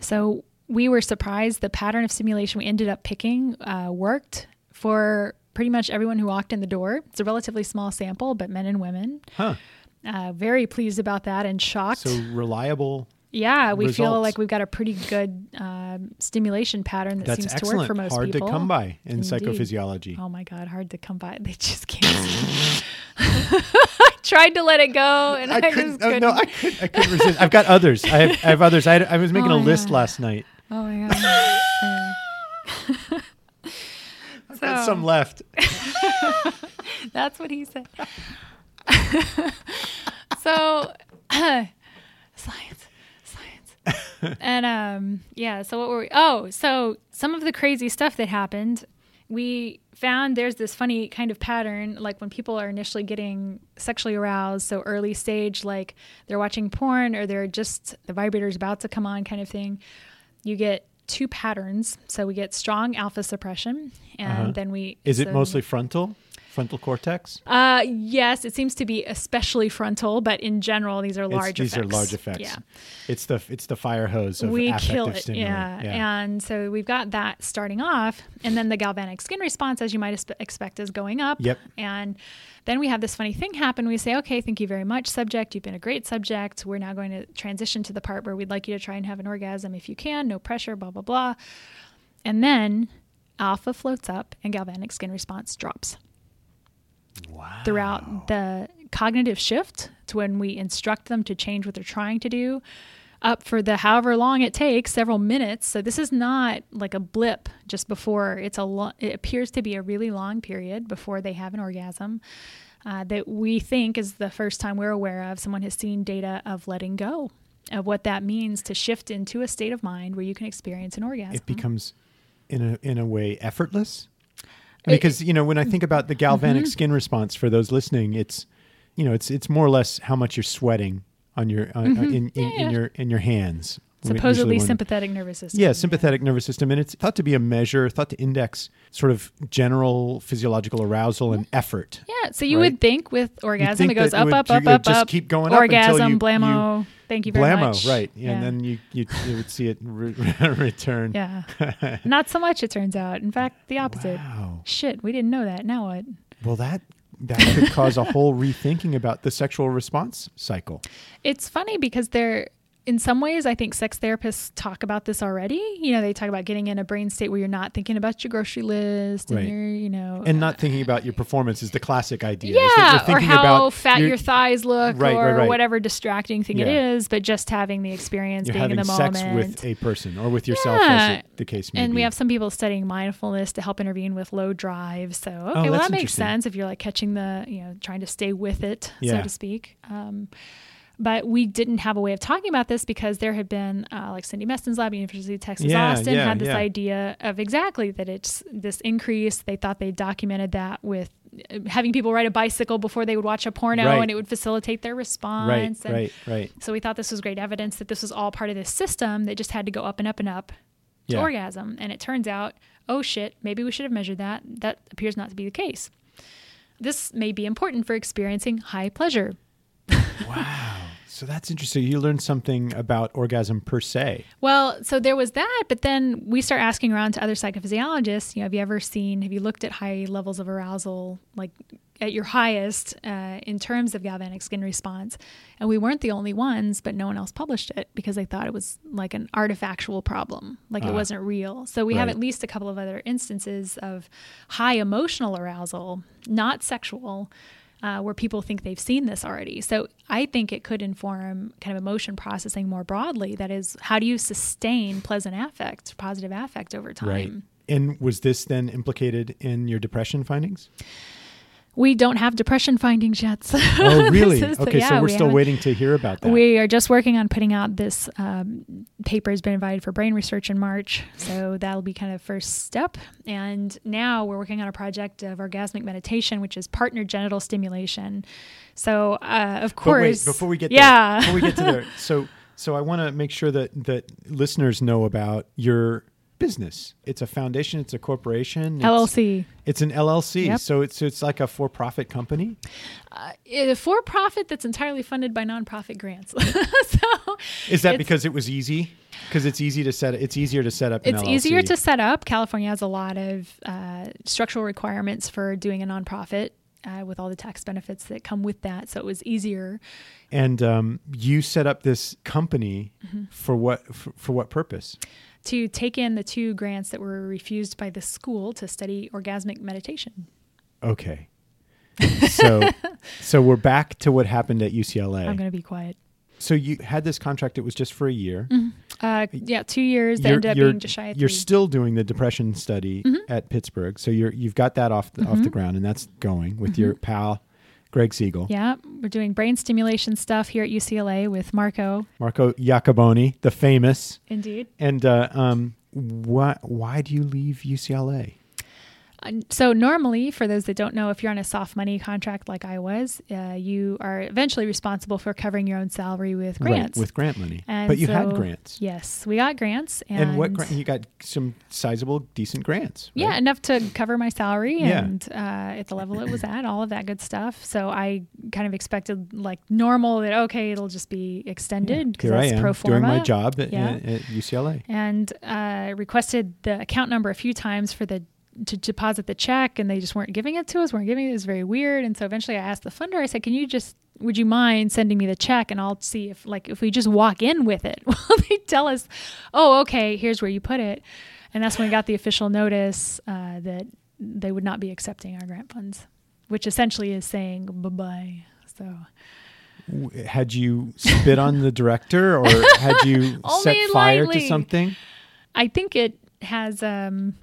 Speaker 2: So we were surprised the pattern of simulation we ended up picking uh, worked for pretty much everyone who walked in the door. It's a relatively small sample, but men and women.
Speaker 1: Huh?
Speaker 2: Uh, very pleased about that and shocked.
Speaker 1: So reliable.
Speaker 2: Yeah, we feel like we've got a pretty good um, stimulation pattern that
Speaker 1: That's
Speaker 2: seems to work for most
Speaker 1: Hard
Speaker 2: people.
Speaker 1: Hard to come by in
Speaker 2: Indeed.
Speaker 1: psychophysiology.
Speaker 2: Oh my god, hard to come by. *laughs* They just can't. *laughs* I tried to let it go, and I,
Speaker 1: I couldn't.
Speaker 2: couldn't.
Speaker 1: Oh, no, I couldn't. I couldn't resist. I've got others. I have, I have others. I, had, I was making
Speaker 2: Oh
Speaker 1: a list
Speaker 2: God.
Speaker 1: last night.
Speaker 2: oh my god. *laughs* Anyway.
Speaker 1: I've got
Speaker 2: So-
Speaker 1: some left. *laughs*
Speaker 2: That's what he said. *laughs* so, *clears throat* science, science, *laughs* and um, yeah. So what were we? Oh, so some of the crazy stuff that happened, we found there's this funny kind of pattern, like when people are initially getting sexually aroused, so early stage, like they're watching porn or they're just the vibrator's about to come on, kind of thing. You get two patterns. So we get strong alpha suppression, and
Speaker 1: Uh-huh.
Speaker 2: then we
Speaker 1: Is it mostly frontal? Frontal cortex?
Speaker 2: uh, yes, it seems to be especially frontal, but in general, these are
Speaker 1: It's-
Speaker 2: large
Speaker 1: these
Speaker 2: effects.
Speaker 1: are large effects.
Speaker 2: Yeah,
Speaker 1: It's the it's the fire hose of
Speaker 2: we kill it.
Speaker 1: stimulant.
Speaker 2: Yeah. and so we've got that starting off, and then the galvanic skin response, as you might expect, is going up.
Speaker 1: Yep.
Speaker 2: And then we have this funny thing happen. We say, "Okay, thank you very much, subject. You've been a great subject. We're now going to transition to the part where we'd like you to try and have an orgasm if you can. No pressure. Blah blah blah." And then alpha floats up, and galvanic skin response drops
Speaker 1: Wow.
Speaker 2: throughout the cognitive shift to when we instruct them to change what they're trying to do up for the however long it takes several minutes so this is not like a blip just before it's a lo- it appears to be a really long period before they have an orgasm uh, that we think is the first time we're aware of someone has seen data of letting go of what that means to shift into a state of mind where you can experience an orgasm
Speaker 1: It becomes in a in a way effortless.
Speaker 2: It-
Speaker 1: Because you know when I think about the galvanic
Speaker 2: Mm-hmm.
Speaker 1: skin response for those listening, it's you know it's it's more or less how much you're sweating on your uh, uh, in, in, in
Speaker 2: Mm-hmm. Yeah.
Speaker 1: your in your hands.
Speaker 2: Supposedly sympathetic nervous system
Speaker 1: Yeah, sympathetic nervous system, and it's thought to be a measure, thought to index sort of general physiological arousal and effort.
Speaker 2: Yeah, so you
Speaker 1: right?
Speaker 2: would think with orgasm
Speaker 1: think
Speaker 2: it goes up,
Speaker 1: would
Speaker 2: up, up, up,
Speaker 1: just
Speaker 2: up.
Speaker 1: keep going up
Speaker 2: orgasm,
Speaker 1: you-
Speaker 2: blammo. Thank you very
Speaker 1: Blammo,
Speaker 2: much.
Speaker 1: right? Yeah,
Speaker 2: Yeah.
Speaker 1: And then you, you you would see it re- *laughs* return.
Speaker 2: yeah, *laughs* not so much. It turns out. In fact, the opposite.
Speaker 1: Wow.
Speaker 2: Shit, we didn't know that. Now what?
Speaker 1: Well, that that could cause a whole *laughs* rethinking about the sexual response cycle.
Speaker 2: It's funny because there in some ways, I think sex therapists talk about this already. You know, they talk about getting in a brain state where you're not thinking about your grocery list and
Speaker 1: Right.
Speaker 2: you're, you know,
Speaker 1: and not thinking about your performance is the classic idea.
Speaker 2: yeah, or how fat
Speaker 1: your-
Speaker 2: your thighs look,
Speaker 1: Right,
Speaker 2: or
Speaker 1: right,
Speaker 2: whatever distracting thing it
Speaker 1: Yeah.
Speaker 2: is, but just having the experience,
Speaker 1: you're
Speaker 2: being in
Speaker 1: having
Speaker 2: the
Speaker 1: sex
Speaker 2: moment.
Speaker 1: with a person or with yourself,
Speaker 2: Yeah.
Speaker 1: as it, the case may
Speaker 2: and
Speaker 1: be.
Speaker 2: we have some people studying mindfulness to help intervene with low drive. So okay, well
Speaker 1: Oh, that's
Speaker 2: that makes sense if you're like catching the, you know, trying to stay with it,
Speaker 1: Yeah.
Speaker 2: so to speak. Um, but we didn't have a way of talking about this because there had been uh, like Cindy Meston's lab, University of Texas
Speaker 1: Yeah,
Speaker 2: Austin
Speaker 1: yeah,
Speaker 2: had this
Speaker 1: yeah.
Speaker 2: idea of exactly that it's this increase. They thought they documented that with uh, having people ride a bicycle before they would watch a porno,
Speaker 1: Right.
Speaker 2: and it would facilitate their response.
Speaker 1: right,
Speaker 2: and
Speaker 1: right, right.
Speaker 2: so we thought this was great evidence that this was all part of this system that just had to go up and up and up to
Speaker 1: Yeah.
Speaker 2: orgasm. And it turns out, oh shit, maybe we should have measured that. That appears not to be the case. This may be important for experiencing high pleasure.
Speaker 1: Wow. So that's interesting. You learned something about orgasm per se.
Speaker 2: Well, so there was that, but then we start asking around to other psychophysiologists. You know, have you ever seen, have you looked at high levels of arousal, like at your highest uh, in terms of galvanic skin response? And we weren't the only ones, but no one else published it because they thought it was like an artifactual problem, like
Speaker 1: Ah.
Speaker 2: it wasn't real. So we have at least a couple of other instances of high emotional arousal, not sexual. Uh, where people think they've seen this already. So I think it could inform kind of emotion processing more broadly. That is, how do you sustain pleasant affect, positive affect over time?
Speaker 1: Right. And was this then implicated in your depression findings?
Speaker 2: We don't have depression findings yet. So *laughs*
Speaker 1: Oh, really? *laughs*
Speaker 2: is
Speaker 1: okay, so we're
Speaker 2: we
Speaker 1: still waiting to hear about that.
Speaker 2: We are just working on putting out this um, paper has been invited for brain research in March, so that'll be kind of first step. And now we're working on a project of orgasmic meditation, which is partner genital stimulation. So uh, of course,
Speaker 1: wait, before we get
Speaker 2: yeah,
Speaker 1: there, before we get to there, *laughs* so so I want to make sure that that listeners know about your business. It's a foundation. It's a corporation. It's,
Speaker 2: LLC.
Speaker 1: It's an LLC.
Speaker 2: Yep.
Speaker 1: So it's it's like a for-profit company.
Speaker 2: Uh, a for profit that's entirely funded by nonprofit grants. *laughs* so
Speaker 1: Is that because it was easy? Because it's easy to set. It's easier to set up.
Speaker 2: It's
Speaker 1: LLC.
Speaker 2: easier to set up. California has a lot of uh, structural requirements for doing a nonprofit. Uh, with all the tax benefits that come with that, so it was easier.
Speaker 1: And um, you set up this company
Speaker 2: Mm-hmm.
Speaker 1: for what for, for what purpose?
Speaker 2: To take in the two grants that were refused by the school to study orgasmic meditation.
Speaker 1: Okay. So *laughs* so we're back to what happened at UCLA.
Speaker 2: I'm going to be quiet.
Speaker 1: so you had this contract. It was just for a year.
Speaker 2: Uh, yeah, two years.
Speaker 1: You're-
Speaker 2: ended up being just shy of
Speaker 1: You're still doing the depression study
Speaker 2: Mm-hmm.
Speaker 1: at Pittsburgh. So you're you've got that off the, off the ground, and that's going with your pal Greg
Speaker 2: Siegle, yeah, we're doing brain stimulation stuff here at UCLA with Marco.
Speaker 1: Marco Iacoboni, the famous.
Speaker 2: Indeed.
Speaker 1: And uh, um, why why do you leave UCLA?
Speaker 2: So normally, for those that don't know, if you're on a soft money contract like I was, uh, you are eventually responsible for covering your own salary with grants.
Speaker 1: Right, with grant money.
Speaker 2: And
Speaker 1: but you had grants.
Speaker 2: yes, we got grants, and,
Speaker 1: And, what grant? You got some sizable, decent grants.
Speaker 2: Yeah, enough to cover my salary
Speaker 1: Yeah.
Speaker 2: and uh, at the level it was at, all of that good stuff. So I kind of expected like normal that okay, it'll just be extended because
Speaker 1: Here I
Speaker 2: that's
Speaker 1: am
Speaker 2: pro forma.
Speaker 1: doing my job at,
Speaker 2: Yeah.
Speaker 1: at, at UCLA.
Speaker 2: And uh, requested the account number a few times for the to deposit the check, and they just weren't giving it to us. weren't giving it. It was very weird. And so eventually, I asked the funder. I said, "Can you just would you mind sending me the check and I'll see if like if we just walk in with it *laughs* will they tell us oh okay here's where you put it and that's when we got the official notice uh, that they would not be accepting our grant funds which essentially is saying bye-bye so
Speaker 1: Had you spit on the director, or had you *laughs* set fire to something?
Speaker 2: I think it has um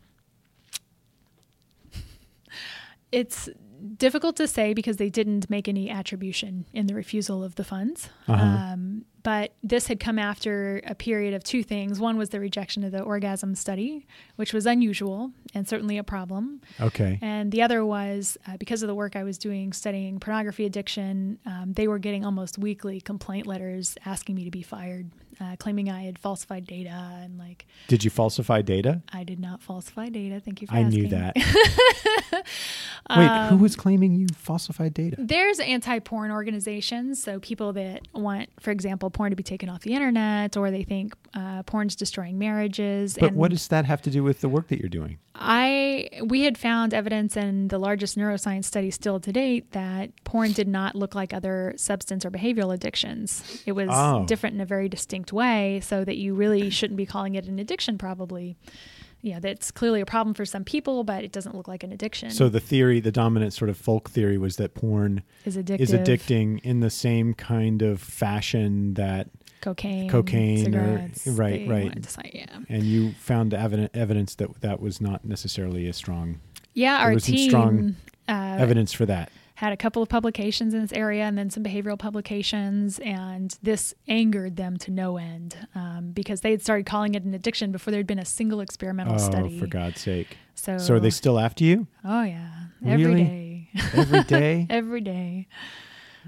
Speaker 2: it's difficult to say because they didn't make any attribution in the refusal of the funds.
Speaker 1: Uh-huh.
Speaker 2: Um, but this had come after a period of two things. One was the rejection of the orgasm study, which was unusual and certainly a problem.
Speaker 1: Okay.
Speaker 2: And the other was uh, because of the work I was doing studying pornography addiction, um, they were getting almost weekly complaint letters asking me to be fired, uh, claiming I had falsified data and like
Speaker 1: Did you falsify data?
Speaker 2: I did not falsify data. Thank you for
Speaker 1: I
Speaker 2: asking.
Speaker 1: knew that. *laughs* Wait, who
Speaker 2: Um,
Speaker 1: was claiming? you falsified data?
Speaker 2: There's anti porn organizations, so people that want, for example, porn to be taken off the internet, or they think uh, porn's destroying marriages.
Speaker 1: But what does that have to do with the work that you're doing?
Speaker 2: I we had found evidence in the largest neuroscience study still to date that porn did not look like other substance or behavioral addictions. It was
Speaker 1: Oh.
Speaker 2: different in a very distinct way, so that you really *laughs* shouldn't be calling it an addiction. Probably, yeah, that's clearly a problem for some people, but it doesn't look like an addiction.
Speaker 1: So the theory, the dominant sort of folk theory, was that porn
Speaker 2: is addictive.
Speaker 1: is addicting in the same kind of fashion that,
Speaker 2: cocaine,
Speaker 1: Cocaine or- right, right.
Speaker 2: say, yeah,
Speaker 1: and you found evidence evidence that that was not necessarily a strong
Speaker 2: yeah.
Speaker 1: There
Speaker 2: Our team
Speaker 1: strong
Speaker 2: uh,
Speaker 1: evidence for that.
Speaker 2: Had a couple of publications in this area and then some behavioral publications and this angered them to no end um, because they had started calling it an addiction before there'd been a single experimental
Speaker 1: Oh,
Speaker 2: study
Speaker 1: for God's sake!
Speaker 2: so
Speaker 1: So are they still after you
Speaker 2: oh yeah every
Speaker 1: Really?
Speaker 2: day
Speaker 1: every day? *laughs*
Speaker 2: every day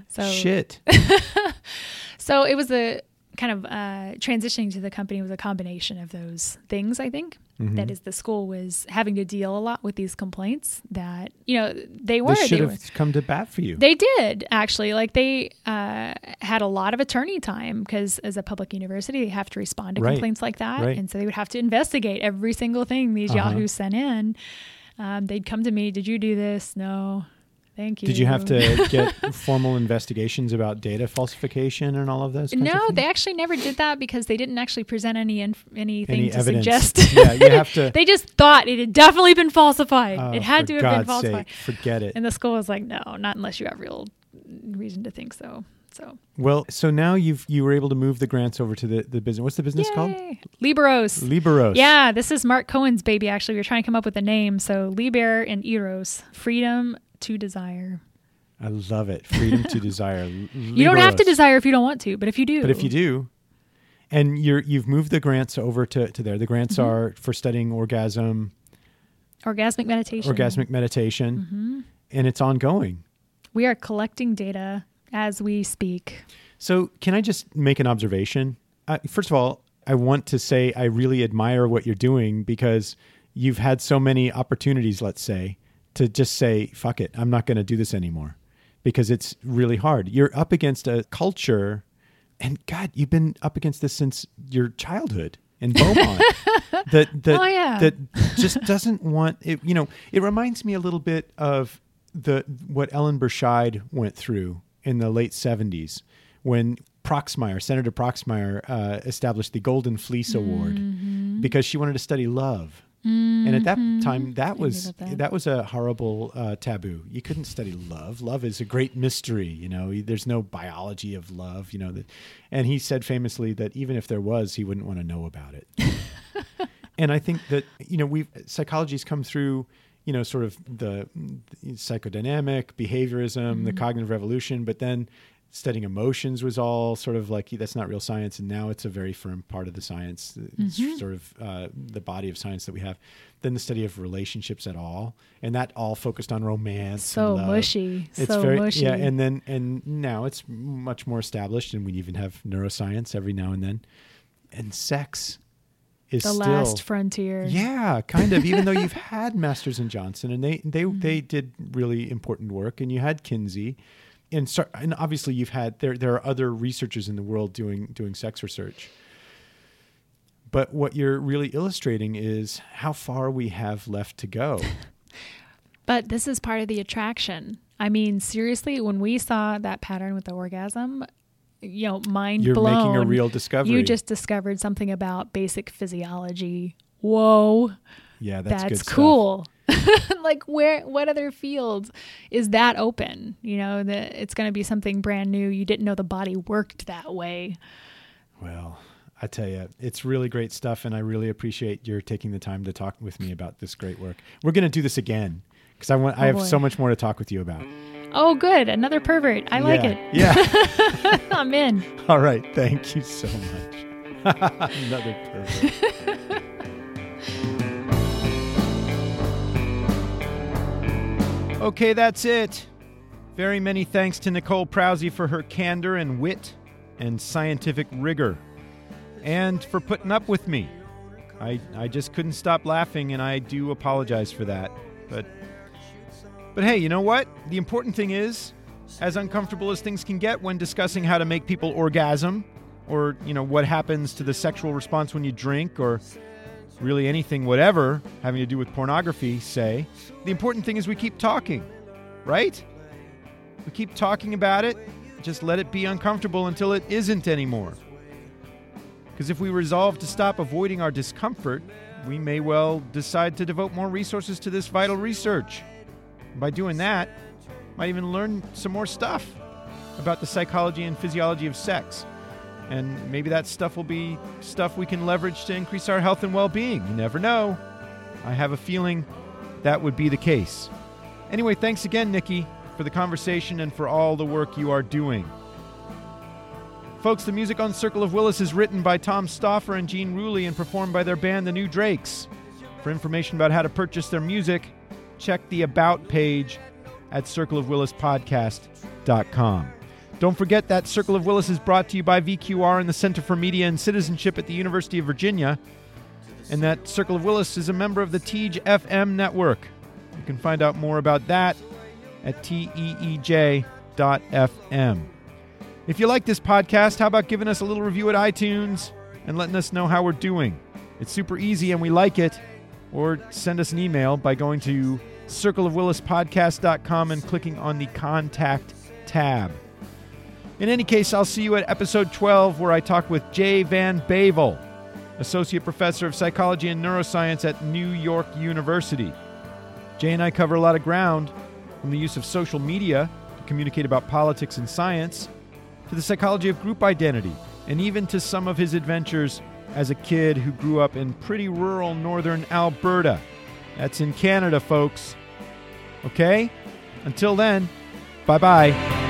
Speaker 2: so
Speaker 1: Shit. *laughs*
Speaker 2: so it was a kind of uh, transitioning to the company was a combination of those things i think
Speaker 1: Mhm.
Speaker 2: that is the school was having to deal a lot with these complaints that you know they
Speaker 1: They
Speaker 2: were
Speaker 1: should
Speaker 2: they were
Speaker 1: have come to bat for you.
Speaker 2: They did actually. Like they uh, had a lot of attorney time because as a public university, they have to respond to
Speaker 1: Right.
Speaker 2: complaints like that,
Speaker 1: Right.
Speaker 2: and so they would have to investigate every single thing these
Speaker 1: Uh-huh.
Speaker 2: Yahoos sent in. Um, they'd come to me. Did you do this? No. Thank you.
Speaker 1: Did you have to *laughs* get formal investigations about data falsification and all of those? kinds of
Speaker 2: No, they actually never did that because they didn't actually present any inf- anything
Speaker 1: Any
Speaker 2: to
Speaker 1: evidence?
Speaker 2: suggest.
Speaker 1: yeah, you have *laughs* to.
Speaker 2: they just thought it had definitely been falsified.
Speaker 1: Oh,
Speaker 2: it had to have
Speaker 1: God's
Speaker 2: been falsified.
Speaker 1: Sake, forget it.
Speaker 2: And the school was like, no, not unless you have real reason to think so. So
Speaker 1: Well, so now you've you were able to move the grants over to the, the business. What's the business called?
Speaker 2: Liberos.
Speaker 1: Liberos.
Speaker 2: Yeah, this is Mark Cohen's baby. Actually, we were trying to come up with a name. So Liber and Eros, freedom to desire.
Speaker 1: I love it. Freedom to *laughs* desire.
Speaker 2: You don't have to desire if you don't want to, but if you do,
Speaker 1: But if you do, and you're you've moved the grants over to, to there. The grants
Speaker 2: Mhm.
Speaker 1: are for studying orgasm,
Speaker 2: orgasmic meditation.
Speaker 1: orgasmic meditation,
Speaker 2: hmm
Speaker 1: and it's ongoing.
Speaker 2: We are collecting data as we speak.
Speaker 1: So, can I just make an observation? Uh, first of all, I want to say I really admire what you're doing because you've had so many opportunities, let's say, to just say, fuck it, I'm not going to do this anymore because it's really hard. You're up against a culture, and God, you've been up against this since your childhood in *laughs* Beaumont. that that
Speaker 2: Oh, yeah.
Speaker 1: that just doesn't want it. You know, it reminds me a little bit of the what Ellen Berscheid went through in the late '70s when Proxmire, Senator Proxmire, uh, established the Golden Fleece Award
Speaker 2: Mm-hmm.
Speaker 1: because she wanted to study love. And at that time, that was
Speaker 2: that.
Speaker 1: that. was a horrible uh, taboo. You couldn't study love. Love is a great mystery. You know, there's no biology of love. You know that, and he said famously that even if there was, he wouldn't want to know about it. *laughs* and I think that you know we psychology's come through you know sort of the, the psychodynamic behaviorism, the cognitive revolution, but then studying emotions was all sort of like that's not real science, and now it's a very firm part of the science, it's sort of uh, the body of science that we have. Then the study of relationships at all, and that all focused on romance.
Speaker 2: So
Speaker 1: and
Speaker 2: mushy.
Speaker 1: It's
Speaker 2: so
Speaker 1: very
Speaker 2: mushy.
Speaker 1: yeah, and then and now it's much more established, and we even have neuroscience every now and then, and sex is
Speaker 2: the
Speaker 1: still
Speaker 2: last frontier.
Speaker 1: yeah, kind of. Even though *laughs* you've had Masters and Johnson, and they they
Speaker 2: Mm-hmm.
Speaker 1: they did really important work, and you had Kinsey, and so, and obviously you've had there there are other researchers in the world doing doing sex research. But what you're really illustrating is how far we have left to go. *laughs*
Speaker 2: But this is part of the attraction. I mean, seriously, when we saw that pattern with the orgasm, you know, mind
Speaker 1: You're
Speaker 2: blown.
Speaker 1: making a real discovery.
Speaker 2: You just discovered something about basic physiology. Whoa,
Speaker 1: yeah, that's,
Speaker 2: that's, cool. *laughs* like where what other fields is that open? You know, that it's going to be something brand new. You didn't know the body worked that way.
Speaker 1: Well, I tell you, it's really great stuff, and I really appreciate your taking the time to talk with me about this great work. We're going to do this again because I want. I
Speaker 2: Oh,
Speaker 1: have
Speaker 2: boy.
Speaker 1: so much more to talk with you about.
Speaker 2: Oh, good. Another pervert. I like it.
Speaker 1: Yeah. *laughs*
Speaker 2: I'm in. *laughs*
Speaker 1: All right. Thank you so much. Another pervert. Okay, that's it. Very many thanks to Nicole Prause for her candor and wit and scientific rigor, and for putting up with me. I, I just couldn't stop laughing, and I do apologize for that. But But hey, you know what? The important thing is, as uncomfortable as things can get when discussing how to make people orgasm, or, you know, what happens to the sexual response when you drink, or really anything, whatever, having to do with pornography, say, the important thing is we keep talking, right? We keep talking about it, just let it be uncomfortable until it isn't anymore. Because if we resolve to stop avoiding our discomfort, we may well decide to devote more resources to this vital research. By doing that, might even learn some more stuff about the psychology and physiology of sex. And maybe that stuff will be stuff we can leverage to increase our health and well being. You never know. I have a feeling that would be the case. Anyway, thanks again, Nikki, for the conversation and for all the work you are doing. Folks, the music on Circle of Willis is written by Tom Stauffer and Gene Ruley and performed by their band, The New Drakes. For information about how to purchase their music, check the About page at circleofwillispodcast.com. Don't forget that Circle of Willis is brought to you by VQR and the Center for Media and Citizenship at the University of Virginia, and that Circle of Willis is a member of the Teej FM network. You can find out more about that at teej.fm. If you like this podcast, how about giving us a little review at iTunes and letting us know how we're doing? It's super easy and we like it. Or send us an email by going to circleofwillispodcast.com and clicking on the contact tab. In any case, I'll see you at episode 12 where I talk with Jay Van Bavel, Associate Professor of Psychology and Neuroscience at New York University. Jay and I cover a lot of ground from the use of social media to communicate about politics and science to the psychology of group identity, and even to some of his adventures as a kid who grew up in pretty rural northern Alberta. That's in Canada, folks. Okay? Until then, bye bye.